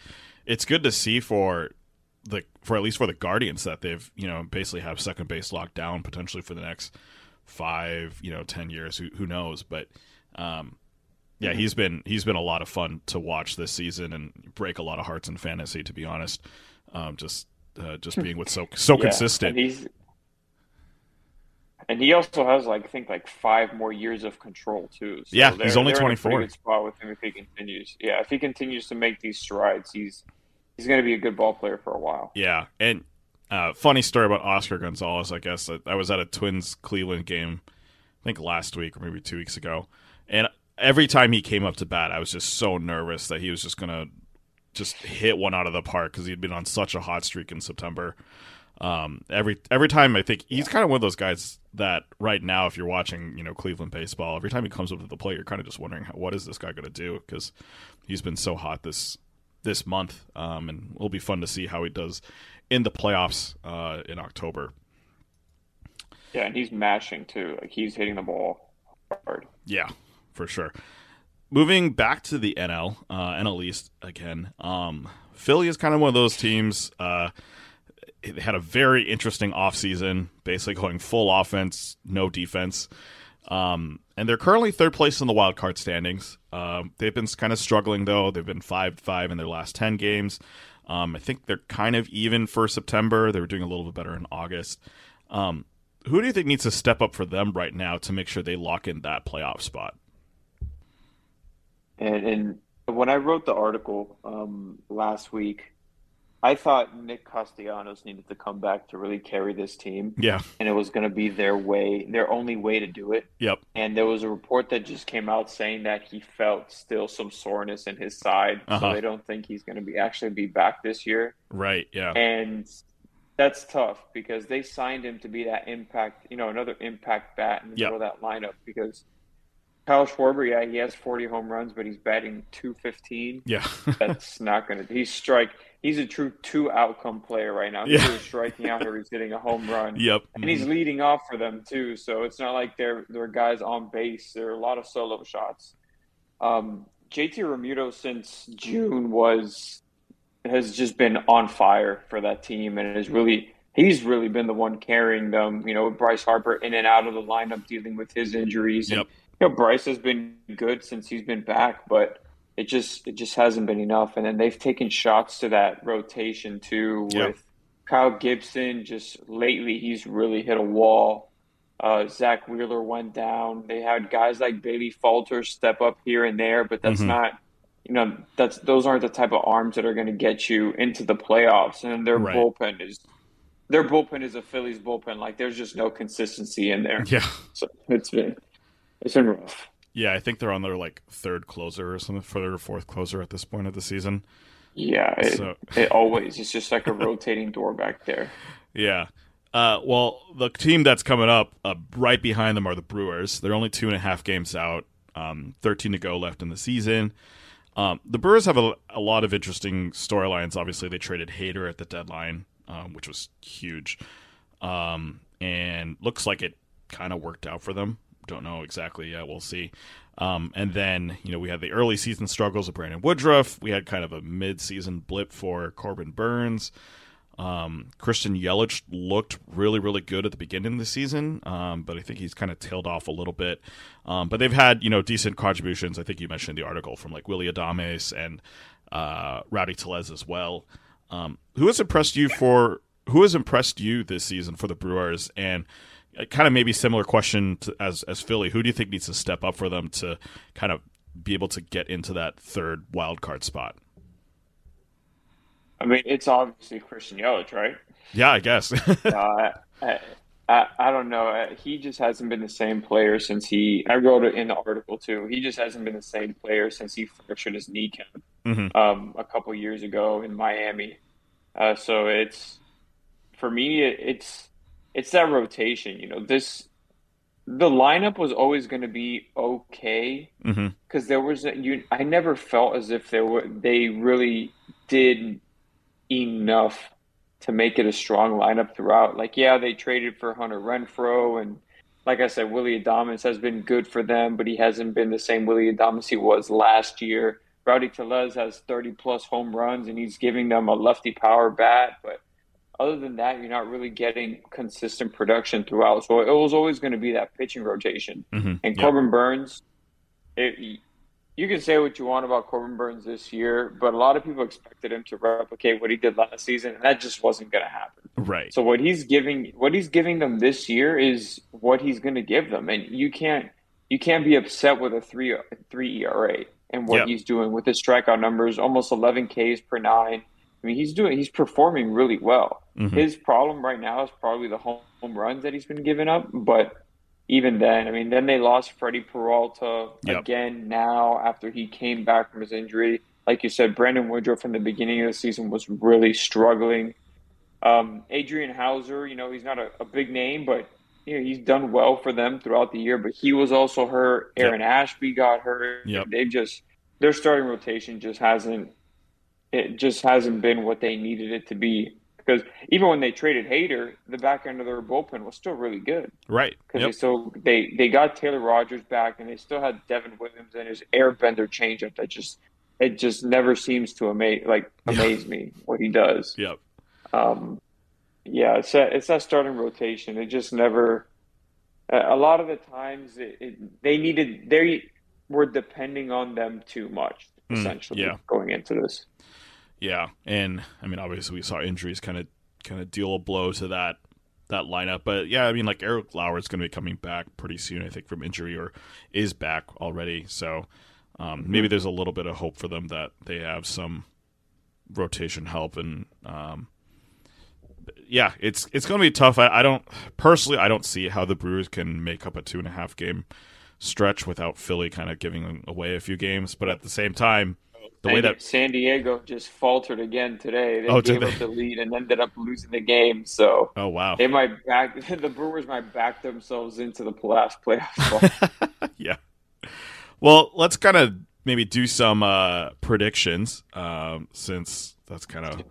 it's good to see for the for at least for the Guardians that they've you know basically have second base locked down potentially for the next five, you know, 10 years. Who who knows? But um, yeah, he's been he's been a lot of fun to watch this season and break a lot of hearts in fantasy. To be honest, um, just uh, just being with so so Yeah, consistent. And he's and he also has like I think like five more years of control too. So Yeah, he's only they're in a 24. Good spot with him if he continues. Yeah, if he continues to make these strides, he's he's going to be a good ball player for a while. Yeah, and uh, funny story about Oscar Gonzalez. I guess I, I was at a Twins Cleveland game, I think last week or maybe two weeks ago, and every time he came up to bat, I was just so nervous that he was just gonna just hit one out of the park because he'd been on such a hot streak in September. Um, every every time I think he's kind of one of those guys that right now, if you're watching, you know, Cleveland baseball, every time he comes up to the plate, you're kind of just wondering what is this guy going to do because he's been so hot this this month, um, and it'll be fun to see how he does in the playoffs uh, in October. Yeah, and he's mashing too. Like he's hitting the ball hard. Yeah, for sure. Moving back to the NL, uh, NL East again. Um, Philly is kind of one of those teams. Uh, they had a very interesting offseason, basically going full offense, no defense. Um, and they're currently third place in the wild card standings. Um, they've been kind of struggling though. They've been five five in their last ten games. Um, I think they're kind of even for September. They were doing a little bit better in August. Um, who do you think needs to step up for them right now to make sure they lock in that playoff spot? And and when I wrote the article um, last week, I thought Nick Castellanos needed to come back to really carry this team, Yeah. and it was going to be their way, their only way to do it. Yep. And there was a report that just came out saying that he felt still some soreness in his side, Uh-huh. so they don't think he's going to be actually be back this year. Right. Yeah. And that's tough because they signed him to be that impact, you know, another impact bat in the Yep. middle of that lineup. Because Kyle Schwarber, yeah, he has 40 home runs, but he's batting 215. Yeah. That's not going to. He's strike. He's a true two outcome player right now. He's Yeah. striking out or he's hitting a home run. yep. And he's leading off for them too, so it's not like they're they're guys on base. There are a lot of solo shots. Um, JT Realmuto since June was has just been on fire for that team, and is really he's really been the one carrying them. You know, Bryce Harper in and out of the lineup, dealing with his injuries. Yep. And, you know, Bryce has been good since he's been back, but it just it just hasn't been enough. And then they've taken shots to that rotation too Yep. with Kyle Gibson. Just lately, he's really hit a wall. Uh, Zack Wheeler went down. They had guys like Bailey Falter step up here and there, but that's Mhm. not, you know, that's those aren't the type of arms that are going to get you into the playoffs. And their Right. bullpen is, their bullpen is a Phillies bullpen. Like there's just no consistency in there. Yeah. So it's been, it's been rough. Yeah. I think they're on their like third closer or something, third or fourth closer at this point of the season. Yeah, it, So- it always it's just like a rotating door back there. Yeah. Uh, well, the team that's coming up uh, right behind them are the Brewers. They're only two and a half games out, um, 13 to go left in the season. Um, the Brewers have a, a lot of interesting storylines. Obviously, they traded Hader at the deadline, um, which was huge, um, and looks like it kind of worked out for them. Don't know exactly yet. We'll see. Um, and then you know we had the early season struggles of Brandon Woodruff. We had kind of a mid season blip for Corbin Burnes. Um, Christian Yelich looked really, really good at the beginning of the season, um, but I think he's kind of tailed off a little bit. Um, but they've had, you know, decent contributions. I think you mentioned the article from like Willie Adames and uh, Rowdy Tellez as well. Um, who has impressed you for who has impressed you this season for the Brewers? And kind of maybe similar question to, as as Philly. Who do you think needs to step up for them to kind of be able to get into that third wild card spot? I mean, it's obviously Christian Yelich, right? Yeah, I guess. uh, I, I, I, don't know. Uh, he just hasn't been the same player since he. I wrote it in the article too. He just hasn't been the same player since he fractured his kneecap mm-hmm. um, a couple years ago in Miami. Uh, so it's for me, it, it's it's that rotation. You know, this the lineup was always going to be okay because mm-hmm. there was a, you. I never felt as if there were they really did enough to make it a strong lineup throughout. Like, yeah, they traded for Hunter Renfroe and like I said, Willie Adames has been good for them, but he hasn't been the same Willie Adames he was last year. Rowdy Tellez has 30 plus home runs, and he's giving them a lefty power bat, but other than that, you're not really getting consistent production throughout. So it was always going to be that pitching rotation. Mm-hmm. And Corbin yep. Burnes, it, you can say what you want about Corbin Burnes this year, but a lot of people expected him to replicate what he did last season, and that just wasn't going to happen. Right. So what he's giving, what he's giving them this year is what he's going to give them, and you can't you can't be upset with a three three ERA and what yep. he's doing with his strikeout numbers, almost 11 Ks per nine. I mean, he's doing he's performing really well. Mm-hmm. His problem right now is probably the home runs that he's been giving up, but even then, I mean, then they lost Freddie Peralta yep. again now after he came back from his injury. Like you said, Brandon Woodruff from the beginning of the season was really struggling. Um, Adrian Houser, you know, he's not a, a, big name, but you know, he's done well for them throughout the year. But he was also hurt. Aaron yep. Ashby got hurt. Yep. They've just their starting rotation just hasn't it just hasn't been what they needed it to be because even when they traded Hader, the back end of their bullpen was still really good. Right. Because yep. they still they they got Taylor Rogers back, and they still had Devin Williams and his airbender changeup that just it just never seems to amaze like amaze me what he does. Yep. Um, yeah, it's that it's that starting rotation. It just never. A lot of the times, it, it, they needed they were depending on them too much, hmm. essentially, mm, yeah. going into this. Yeah, and I mean, obviously, we saw injuries kind of kind of deal a blow to that that lineup. But yeah, I mean, like Eric Lauer is going to be coming back pretty soon, I think, from injury or is back already. So um, maybe there's a little bit of hope for them that they have some rotation help. And um, yeah, it's it's going to be tough. I, I, don't personally, I don't see how the Brewers can make up a two and a half game stretch without Philly kind of giving away a few games. But at the same time the way that San Diego just faltered again today. They oh, gave up the lead and ended up losing the game. So oh wow, they might back the Brewers might back themselves into the last playoff. yeah. Well, let's kind of maybe do some uh, predictions um, since that's kind of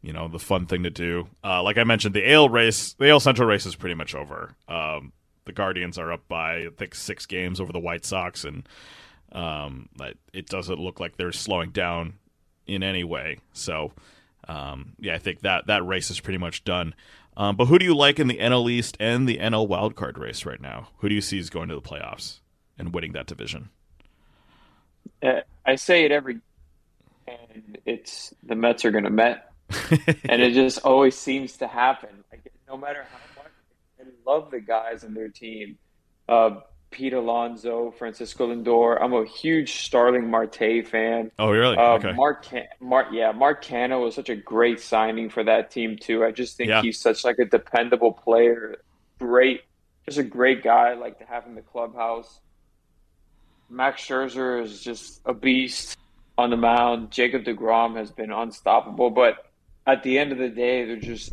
you know the fun thing to do. Uh, like I mentioned, the Ale race, the AL Central race is pretty much over. Um, the Guardians are up by I think six games over the White Sox and um, it doesn't look like they're slowing down in any way. So, um, yeah, I think that that race is pretty much done. Um, but who do you like in the NL East and the NL wildcard race right now? Who do you see is going to the playoffs and winning that division? Uh, I say it every, and it's the Mets are going to Met, and it just always seems to happen. Like no matter how much I love the guys and their team, uh, Pete Alonso, Francisco Lindor. I'm a huge Starling Marte fan. Oh, really? Uh, okay. Mark, Mark, yeah, Mark Canha was such a great signing for that team too. I just think yeah. he's such like a dependable player. Great, just a great guy. I like to have in the clubhouse. Max Scherzer is just a beast on the mound. Jacob Degrom has been unstoppable, but at the end of the day, they're just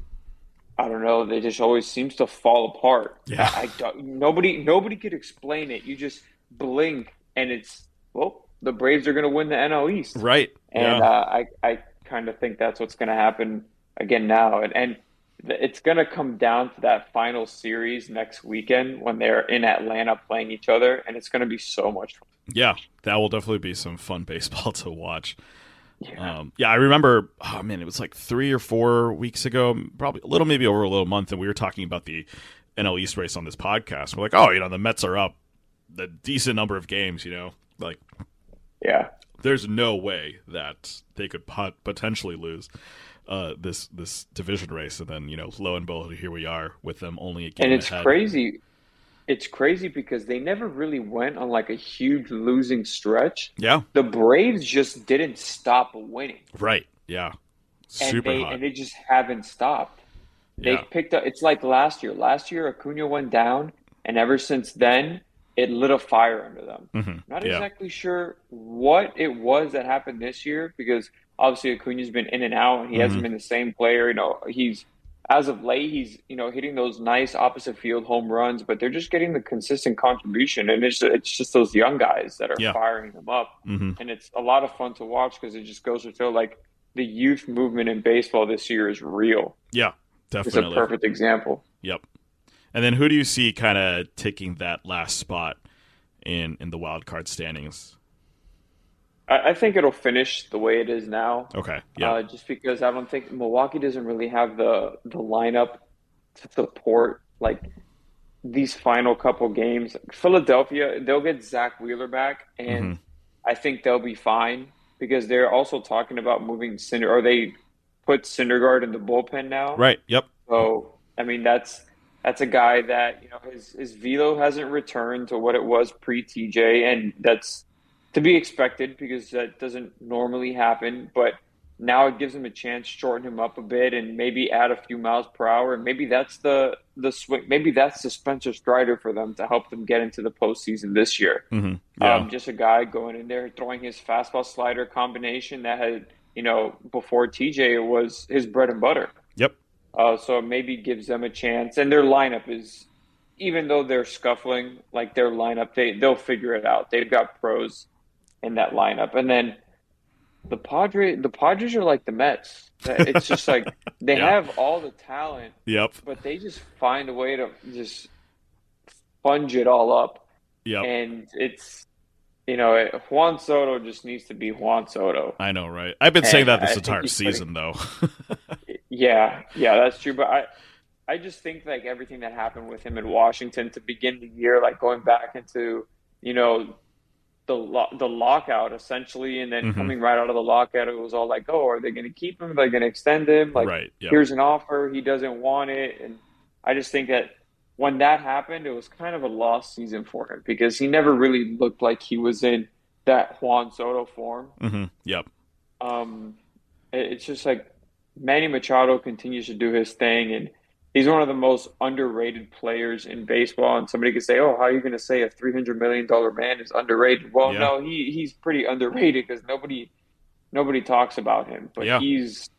I don't know. They just always seems to fall apart. Yeah. I, don't, nobody nobody could explain it. You just blink and it's well, the Braves are going to win the NL East, Right. and yeah. uh, I I kind of think that's what's going to happen again now, and and it's going to come down to that final series next weekend when they're in Atlanta playing each other, and it's going to be so much fun. yeah, that will definitely be some fun baseball to watch. Yeah. Um, yeah, I remember. Oh man, it was like three or four weeks ago, probably a little, maybe over a little month, and we were talking about the NL East race on this podcast. We're like, oh, you know, the Mets are up the decent number of games. You know, like yeah. there's no way that they could pot- potentially lose uh, this this division race, and then you know, lo and behold, here we are with them only a game and it's ahead. crazy. It's crazy because they never really went on like a huge losing stretch. Yeah, The Braves just didn't stop winning, right. Yeah, and super they hot. and they just haven't stopped. They yeah, picked up. It's like last year. Last year, Acuna went down, and ever since then, it lit a fire under them. Mhm. Not yeah, exactly sure what it was that happened this year because obviously Acuna's been in and out, and he Mhm. hasn't been the same player. You know, he's as of late, he's you know hitting those nice opposite field home runs, but they're just getting the consistent contribution, and it's it's just those young guys that are Yeah. firing them up, hmm and it's a lot of fun to watch because it just goes to show like the youth movement in baseball this year is real. yeah, definitely, It's a perfect example. Yep. And then who do you see kind of taking that last spot in in the wild card standings? I, I think it'll finish the way it is now. Okay. Yeah. Uh, just because I don't think Milwaukee doesn't really have the the lineup to support like these final couple games. Philadelphia, they'll get Zack Wheeler back, and Mhm. I think they'll be fine because they're also talking about moving Cinder, or they put Syndergaard in the bullpen now. right. Yep. So I mean that's that's a guy that you know his his velo hasn't returned to what it was pre TJ, and that's to be expected because that doesn't normally happen. But now it gives him a chance, to shorten him up a bit, and maybe add a few miles per hour. And maybe that's the the swing. Maybe that's the Spencer Strider for them to help them get into the postseason this year. hmm Yeah. Um, just a guy going in there throwing his fastball slider combination that had you know before TJ it was his bread and butter. yep. Uh, so maybe gives them a chance. And their lineup is, even though they're scuffling, like their lineup, they they'll figure it out. They've got pros in that lineup. And then the Padres, the Padres are like the Mets. It's just like they Yeah. have all the talent, Yep. but they just find a way to just sponge it all up. Yep. And it's, you know, it, Juan Soto just needs to be Juan Soto. I know, right? I've been saying that this think uh, entire he's putting- season, though. Yeah, yeah, that's true. But I, I just think like everything that happened with him in Washington to begin the year, like going back into you know the lo- the lockout essentially, and then Mhm. coming right out of the lockout, it was all like, oh, are they going to keep him? Are they going to extend him? Like, right. Yep. here's an offer, he doesn't want it, and I just think that when that happened, it was kind of a lost season for him because he never really looked like he was in that Juan Soto form. hmm Yep. Um, it- it's just like Manny Machado continues to do his thing, and he's one of the most underrated players in baseball. And somebody could say, "Oh, how are you going to say a three hundred million dollar man is underrated?" Well, Yeah. no, he he's pretty underrated because nobody nobody talks about him. But Yeah. he's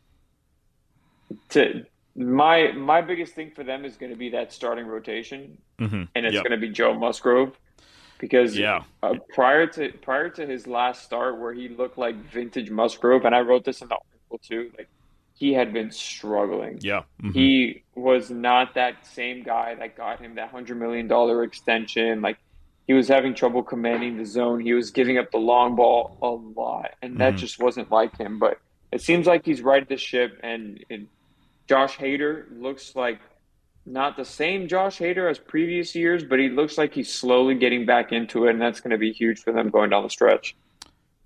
to my my biggest thing for them is going to be that starting rotation, hmm and it's Yep. going to be Joe Musgrove because Yeah. uh, prior to prior to his last start where he looked like vintage Musgrove, and I wrote this in the article too, like he had been struggling. Yeah. mhm. He was not that same guy that got him that hundred million dollar extension. Like he was having trouble commanding the zone. He was giving up the long ball a lot, and that Mhm. just wasn't like him. But it seems like he's righted the ship, and, and Josh Hader looks like not the same Josh Hader as previous years, but he looks like he's slowly getting back into it, and that's going to be huge for them going down the stretch.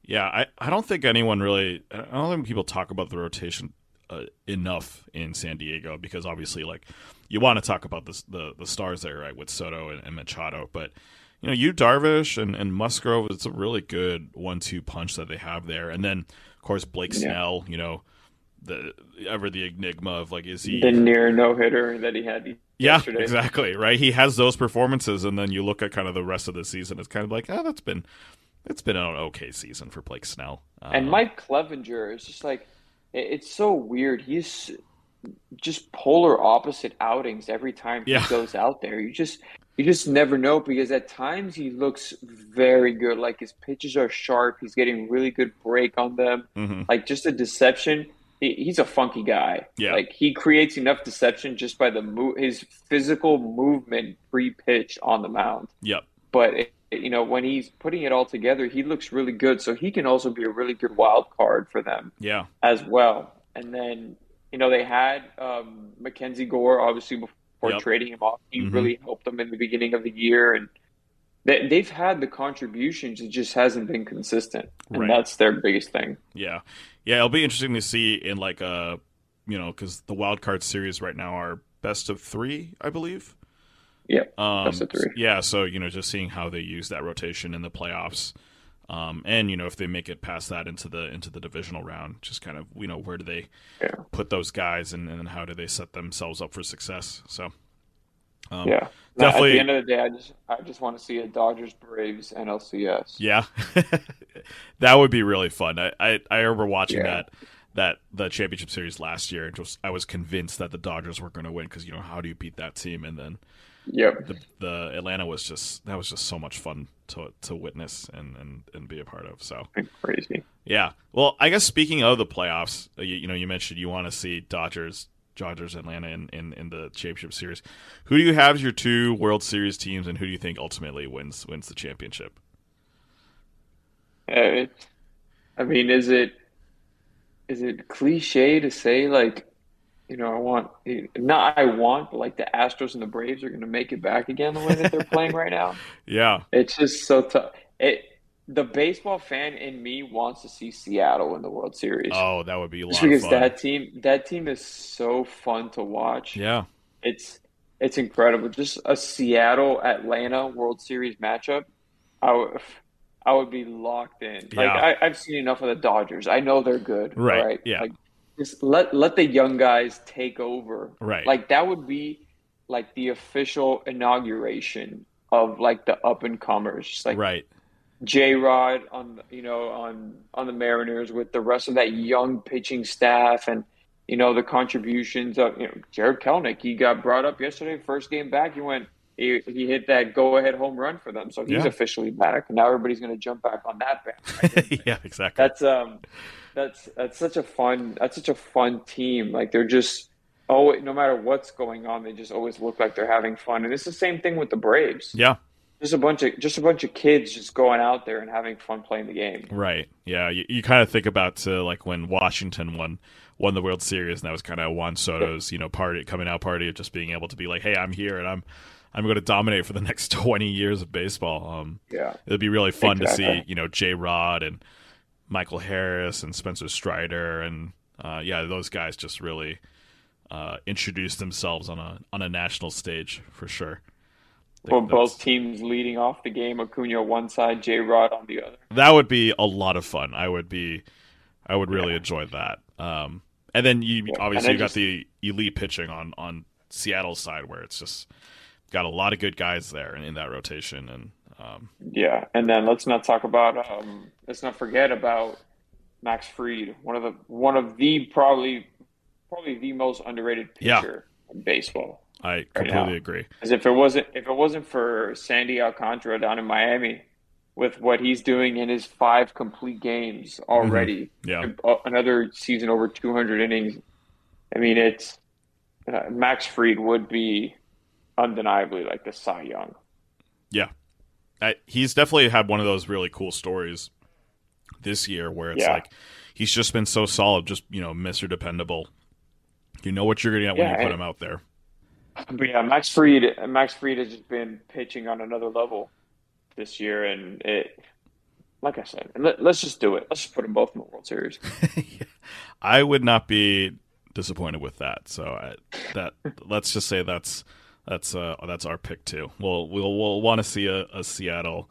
Yeah, I, I don't think anyone really. I don't think people talk about the rotation uh, enough in San Diego because obviously, like, you want to talk about this, the the stars there, right, with Soto and, and Machado, but you know, you Darvish and, and Musgrove, it's a really good one-two punch that they have there, and then of course Blake Yeah. Snell, you know, the ever the enigma of like, is he The near no hitter that he had Yeah, yesterday. exactly. Right. He has those performances, and then you look at kind of the rest of the season. It's kind of like, oh, that's been, it's been an okay season for Blake Snell. And Um, Mike Clevinger is just like, it's so weird. He's just polar opposite outings every time Yeah. he goes out there. You just you just never know because at times he looks very good. Like his pitches are sharp. He's getting really good break on them. hmm Like just a deception. He, he's a funky guy. Yeah. Like he creates enough deception just by the move, his physical movement pre-pitch on the mound. Yep. But it, you know when he's putting it all together, he looks really good. So he can also be a really good wild card for them Yeah. as well. And then, you know, they had um, Mackenzie Gore, obviously, before Yep. trading him off. He Mhm. really helped them in the beginning of the year. And they, they've had the contributions, it just hasn't been consistent. And Right. that's their biggest thing. Yeah. Yeah. It'll be interesting to see in like a, you know, because the wild card series right now are best of three, I believe. Yep, Um, three. Yeah. So you know, just seeing how they use that rotation in the playoffs. Um, and you know if they make it past that into the into the divisional round, just kind of you know where do they Yeah. put those guys and, and how do they set themselves up for success? So um, yeah. definitely- At the end of the day, I just I just want to see a Dodgers Braves NLCS. Yeah, that would be really fun. I I, I remember watching Yeah. that that the championship series last year, and just I was convinced that the Dodgers were going to win because you know how do you beat that team? And then Yep. the the Atlanta was just that was just so much fun to to witness and and, and be a part of. So Crazy. yeah, well, I guess speaking of the playoffs, uh, you, you know, you mentioned you want to see Dodgers. Dodgers Atlanta in, in, in the championship series. Who do you have as your two World Series teams, and who do you think ultimately wins wins the championship? Uh, I mean, is it is it cliche to say like, you know, I want not I want, but like the Astros and the Braves are going to make it back again the way that they're playing right now? Yeah, It's just so tough. It the baseball fan in me wants to see Seattle in the World Series. Oh, that would be a lot because fun. that team that team is so fun to watch. yeah, It's it's incredible. Just a Seattle Atlanta World Series matchup. I would I would be locked in. Like Yeah. I, I've seen enough of the Dodgers. I know they're good. Right, right? yeah. Like just let let the young guys take over. right. Like that would be like the official inauguration of like the up and comers. Like right. J Rod on you know on on the Mariners with the rest of that young pitching staff and you know the contributions of you know Jarred Kelenic. He got brought up yesterday, first game back. He went he, he hit that go ahead home run for them, so he's Yeah. officially back. Now everybody's going to jump back on that bandwagon. yeah, exactly. that's um that's that's such a fun that's such a fun team. Like they're just oh no matter what's going on, they just always look like they're having fun. And it's the same thing with the Braves yeah, just a bunch of just a bunch of kids just going out there and having fun playing the game. right. Yeah, you, you kind of think about uh, like when Washington won won the World Series, and that was kind of Juan Soto's you know party coming out party of just being able to be like, hey, I'm here and I'm I'm going to dominate for the next 20 years of baseball. Um, Yeah, it'd be really fun to see you know J Rod and Michael Harris and Spencer Strider and uh, yeah, those guys just really uh, introduced themselves on a on a national stage for sure. Well, both teams leading off the game. Acuna one side, J Rod on the other. that would be a lot of fun. I would be, I would really enjoy that. Um, and then you Yeah, obviously you got the elite pitching on on Seattle's side where it's just got a lot of good guys there in, in that rotation and um, Yeah, and then let's not talk about um, let's not forget about Max Fried, one of the one of the probably probably the most underrated Yeah. pitcher in baseball. I completely now. agree. As if it wasn't if it wasn't for Sandy Alcantara down in Miami, with what he's doing in his five complete games already, Yeah, uh, another season over 200 innings. I mean, it's uh, Max Fried would be undeniably like the Cy Young. I, he's definitely had one of those really cool stories this year where it's Yeah. like he's just been so solid, just you know, Mister Dependable. You know what you're gonna get when you put him out there. But yeah, Max Fried, Max Fried has just been pitching on another level this year, and it, like I said, let, us just do it. Let's just put them both in the World Series. I would not be disappointed with that. So I, that let's just say that's that's uh, that's our pick too. We'll we'll we'll want to see a, a Seattle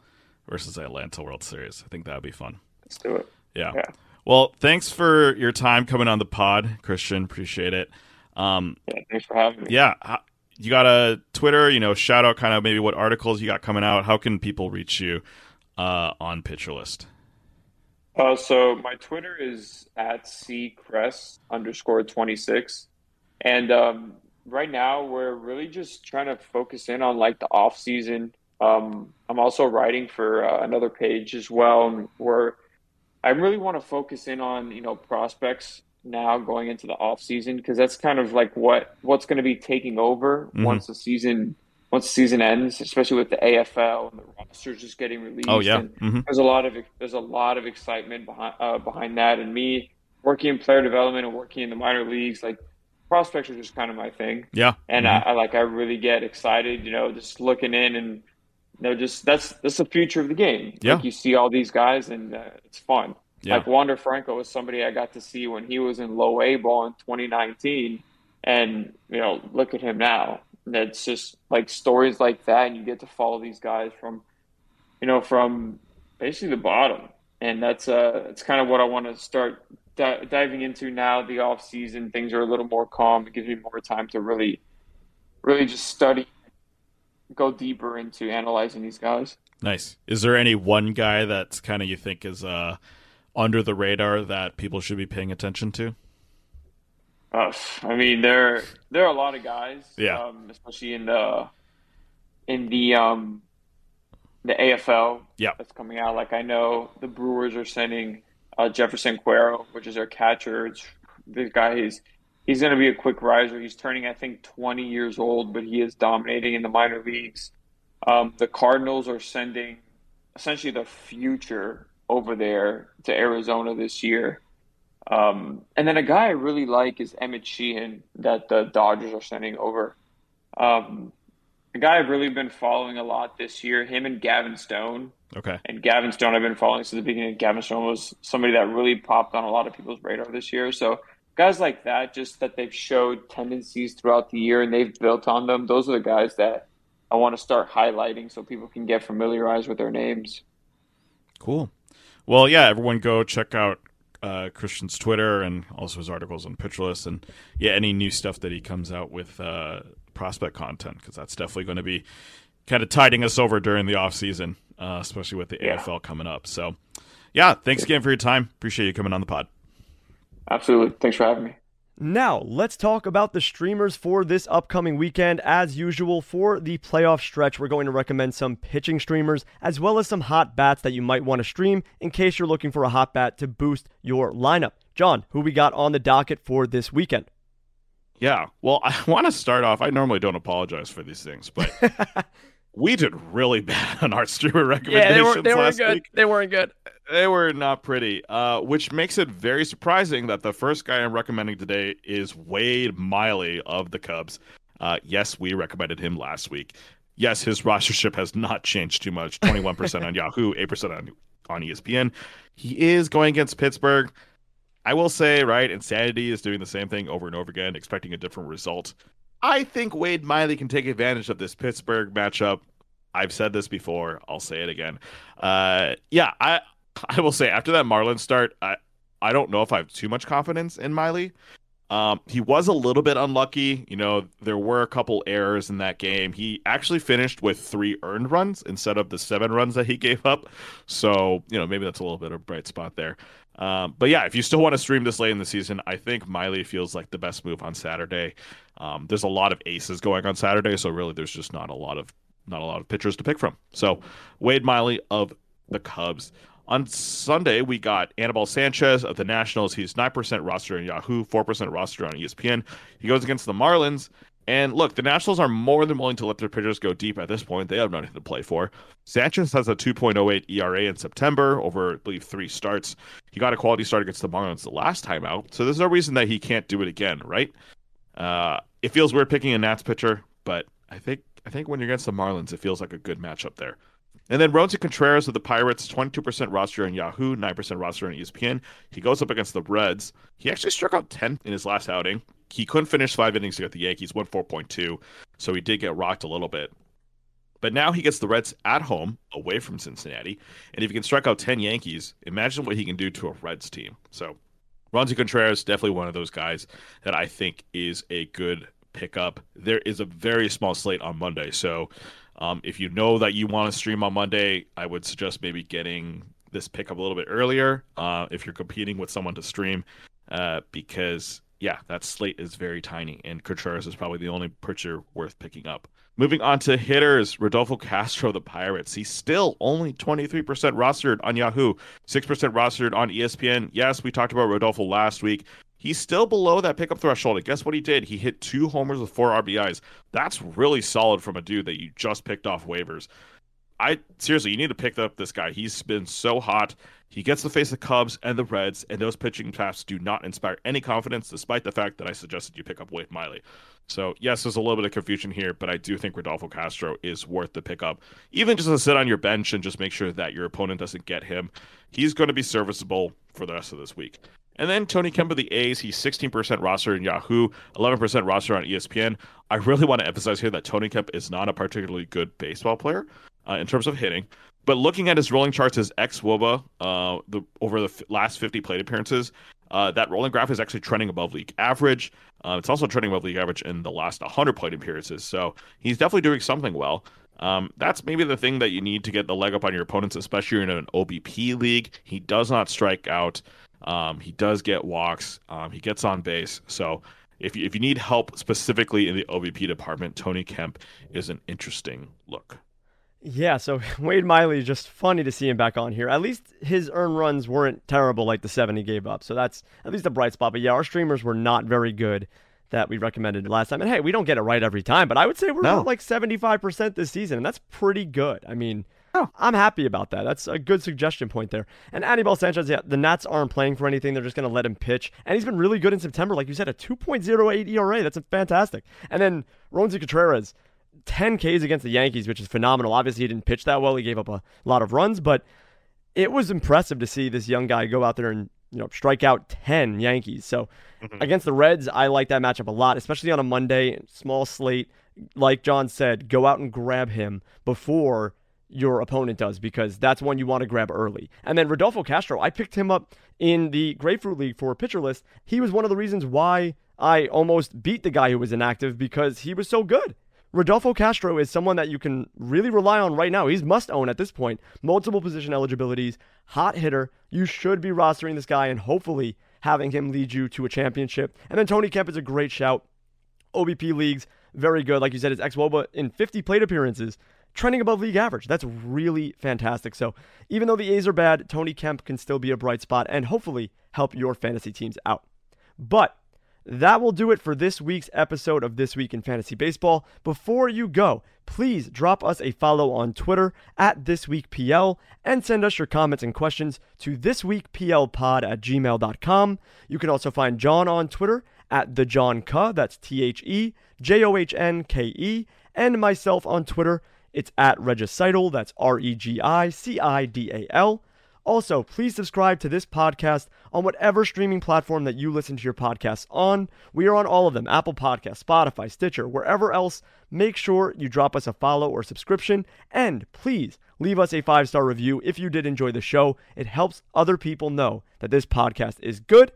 versus Atlanta World Series. I think that'd be fun. Let's do it. Yeah. Yeah. Well, thanks for your time coming on the pod, Cristian. Appreciate it. Um, Yeah, thanks for having me. yeah, you got a Twitter. You know, shout out kind of maybe what articles you got coming out. How can people reach you uh, on Pitcher List? Uh, so my Twitter is at ccrest underscore twenty six, And um, right now, we're really just trying to focus in on like the off season. Um, I'm also writing for uh, another page as well, and we're I really want to focus in on you know prospects now going into the off season because that's kind of like what what's going to be taking over mm-hmm. once the season once the season ends, especially with the AFL and the rosters just getting released. Oh yeah, mm-hmm. there's a lot of there's a lot of excitement behind uh, behind that, and me working in player development and working in the minor leagues, like prospects are just kind of my thing. Yeah, and mm-hmm. I, I, like I really get excited, you know, just looking in and you know just that's that's the future of the game. Yeah, like you see all these guys and uh, it's fun. Yeah. Like Wander Franco was somebody I got to see when he was in low A ball in 2019, and you know, look at him now that's just like stories like that, and you get to follow these guys from, you know, from basically the bottom, and that's uh, it's kind of what I want to start di- diving into now. The off season, things are a little more calm. It gives me more time to really, really just study, go deeper into analyzing these guys. Nice. Is there any one guy that's kind of you think is uh under the radar that people should be paying attention to? Uh, I mean, there there are a lot of guys, yeah, um, especially in the in the um, the AFL, yeah, that's coming out. Like I know the Brewers are sending uh, Jeferson Quero, which is their catcher. It's this guy he's he's going to be a quick riser. He's turning, I think, 20 years old, but he is dominating in the minor leagues. Um, the Cardinals are sending essentially the future over there to Arizona this year. Um, and then a guy I really like is Emmett Sheehan that the Dodgers are sending over. Um, a guy I've really been following a lot this year, him and Gavin Stone. Okay. And Gavin Stone I've been following since the beginning. Gavin Stone was somebody that really popped on a lot of people's radar this year. So guys like that, just that they've showed tendencies throughout the year and they've built on them, those are the guys that I want to start highlighting so people can get familiarized with their names. Cool. Well, yeah, everyone go check out uh, Cristian's Twitter and also his articles on Pitcher List, and yeah, any new stuff that he comes out with uh, prospect content because that's definitely going to be kind of tiding us over during the off season, uh, especially with the yeah. AFL coming up. So, yeah, thanks again for your time. Appreciate you coming on the pod. Absolutely, thanks for having me. Now, let's talk about the streamers for this upcoming weekend. As usual, for the playoff stretch, we're going to recommend some pitching streamers as well as some hot bats that you might want to stream in case you're looking for a hot bat to boost your lineup. John, who we got on the docket for this weekend? Yeah, well, I want to start off. I normally don't apologize for these things, but we did really bad on our streamer recommendations yeah, they, were, they weren't good. Week. They weren't good. They were not pretty, uh, which makes it very surprising that the first guy I'm recommending today is Wade Miley of the Cubs. Uh, yes, we recommended him last week. Yes, his rostership has not changed too much 21% on Yahoo, 8% on, on ESPN. He is going against Pittsburgh. I will say, right, Insanity is doing the same thing over and over again, expecting a different result. I think Wade Miley can take advantage of this Pittsburgh matchup. I've said this before. I'll say it again. Uh, yeah, I I will say after that Marlins start, I I don't know if I have too much confidence in Miley. Um, he was a little bit unlucky. You know, there were a couple errors in that game. He actually finished with three earned runs instead of the seven runs that he gave up. So, you know, maybe that's a little bit of a bright spot there. Um, but yeah, if you still want to stream this late in the season, I think Miley feels like the best move on Saturday. Um, there's a lot of aces going on Saturday, so really there's just not a lot of not a lot of pitchers to pick from. So Wade Miley of the Cubs. On Sunday, we got Anibal Sanchez of the Nationals. He's 9% roster in Yahoo, 4% roster on ESPN. He goes against the Marlins. And look, the Nationals are more than willing to let their pitchers go deep at this point. They have nothing to play for. Sanchez has a 2.08 ERA in September over, I believe, three starts. He got a quality start against the Marlins the last time out, so there's no reason that he can't do it again, right? Uh, it feels weird picking a Nats pitcher, but I think I think when you're against the Marlins, it feels like a good matchup there. And then Roansy Contreras of the Pirates, 22% roster on Yahoo, 9% roster on ESPN. He goes up against the Reds. He actually struck out 10 in his last outing. He couldn't finish five innings against the Yankees, won 4.2, so he did get rocked a little bit. But now he gets the Reds at home, away from Cincinnati. And if he can strike out 10 Yankees, imagine what he can do to a Reds team. So Roansy Contreras, definitely one of those guys that I think is a good pickup. There is a very small slate on Monday, so um, if you know that you want to stream on Monday, I would suggest maybe getting this pickup a little bit earlier uh, if you're competing with someone to stream, uh, because yeah, that slate is very tiny, and Contreras is probably the only pitcher worth picking up. Moving on to hitters, Rodolfo Castro, the Pirates. He's still only 23% rostered on Yahoo, 6% rostered on ESPN. Yes, we talked about Rodolfo last week. He's still below that pickup threshold. And guess what he did? He hit two homers with four RBIs. That's really solid from a dude that you just picked off waivers. I seriously, you need to pick up this guy. He's been so hot. He gets to face the Cubs and the Reds, and those pitching paths do not inspire any confidence, despite the fact that I suggested you pick up Wade Miley. So yes, there's a little bit of confusion here, but I do think Rodolfo Castro is worth the pickup, even just to sit on your bench and just make sure that your opponent doesn't get him. He's going to be serviceable for the rest of this week. And then Tony Kemp of the A's, he's 16% roster in Yahoo, 11% roster on ESPN. I really want to emphasize here that Tony Kemp is not a particularly good baseball player uh, in terms of hitting. But looking at his rolling charts, his ex WOBA uh, the, over the f- last 50 plate appearances, uh, that rolling graph is actually trending above league average. Uh, it's also trending above league average in the last 100 plate appearances. So he's definitely doing something well. Um, that's maybe the thing that you need to get the leg up on your opponents, especially in an OBP league. He does not strike out. Um, he does get walks. Um, he gets on base. So if you, if you need help specifically in the OBP department, Tony Kemp is an interesting look. Yeah, so Wade Miley is just funny to see him back on here. At least his earn runs weren't terrible like the seven he gave up. So that's at least a bright spot. But yeah, our streamers were not very good that we recommended last time. And hey, we don't get it right every time, but I would say we're no. like 75% this season, and that's pretty good. I mean, Oh. I'm happy about that. That's a good suggestion point there. And Anibal Sanchez, yeah, the Nats aren't playing for anything. They're just going to let him pitch. And he's been really good in September. Like you said, a 2.08 ERA. That's fantastic. And then Roansy Contreras, 10 Ks against the Yankees, which is phenomenal. Obviously, he didn't pitch that well. He gave up a lot of runs, but it was impressive to see this young guy go out there and you know strike out 10 Yankees. So mm-hmm. against the Reds, I like that matchup a lot, especially on a Monday, small slate. Like John said, go out and grab him before your opponent does because that's one you want to grab early. And then Rodolfo Castro, I picked him up in the Grapefruit League for a pitcher list. He was one of the reasons why I almost beat the guy who was inactive because he was so good. Rodolfo Castro is someone that you can really rely on right now. He's must own at this point. Multiple position eligibilities, hot hitter. You should be rostering this guy and hopefully having him lead you to a championship. And then Tony Kemp is a great shout. OBP leagues, very good. Like you said, his ex Woba in 50 plate appearances trending above league average. That's really fantastic. So even though the A's are bad, Tony Kemp can still be a bright spot and hopefully help your fantasy teams out. But that will do it for this week's episode of This Week in Fantasy Baseball. Before you go, please drop us a follow on Twitter at ThisWeekPL and send us your comments and questions to thisweekplpod at gmail.com. You can also find John on Twitter at the John that's T H E J O H N K E, and myself on Twitter it's at Regicidal. That's R E G I C I D A L. Also, please subscribe to this podcast on whatever streaming platform that you listen to your podcasts on. We are on all of them Apple Podcasts, Spotify, Stitcher, wherever else. Make sure you drop us a follow or subscription. And please leave us a five star review if you did enjoy the show. It helps other people know that this podcast is good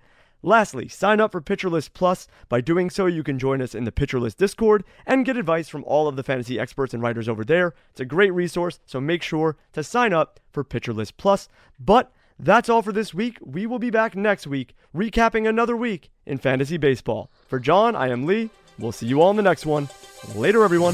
Lastly, sign up for Pitcher List Plus. By doing so, you can join us in the Pitcher List Discord and get advice from all of the fantasy experts and writers over there. It's a great resource, so make sure to sign up for Pitcher List Plus. But that's all for this week. We will be back next week, recapping another week in fantasy baseball. For John, I am Lee. We'll see you all in the next one. Later, everyone.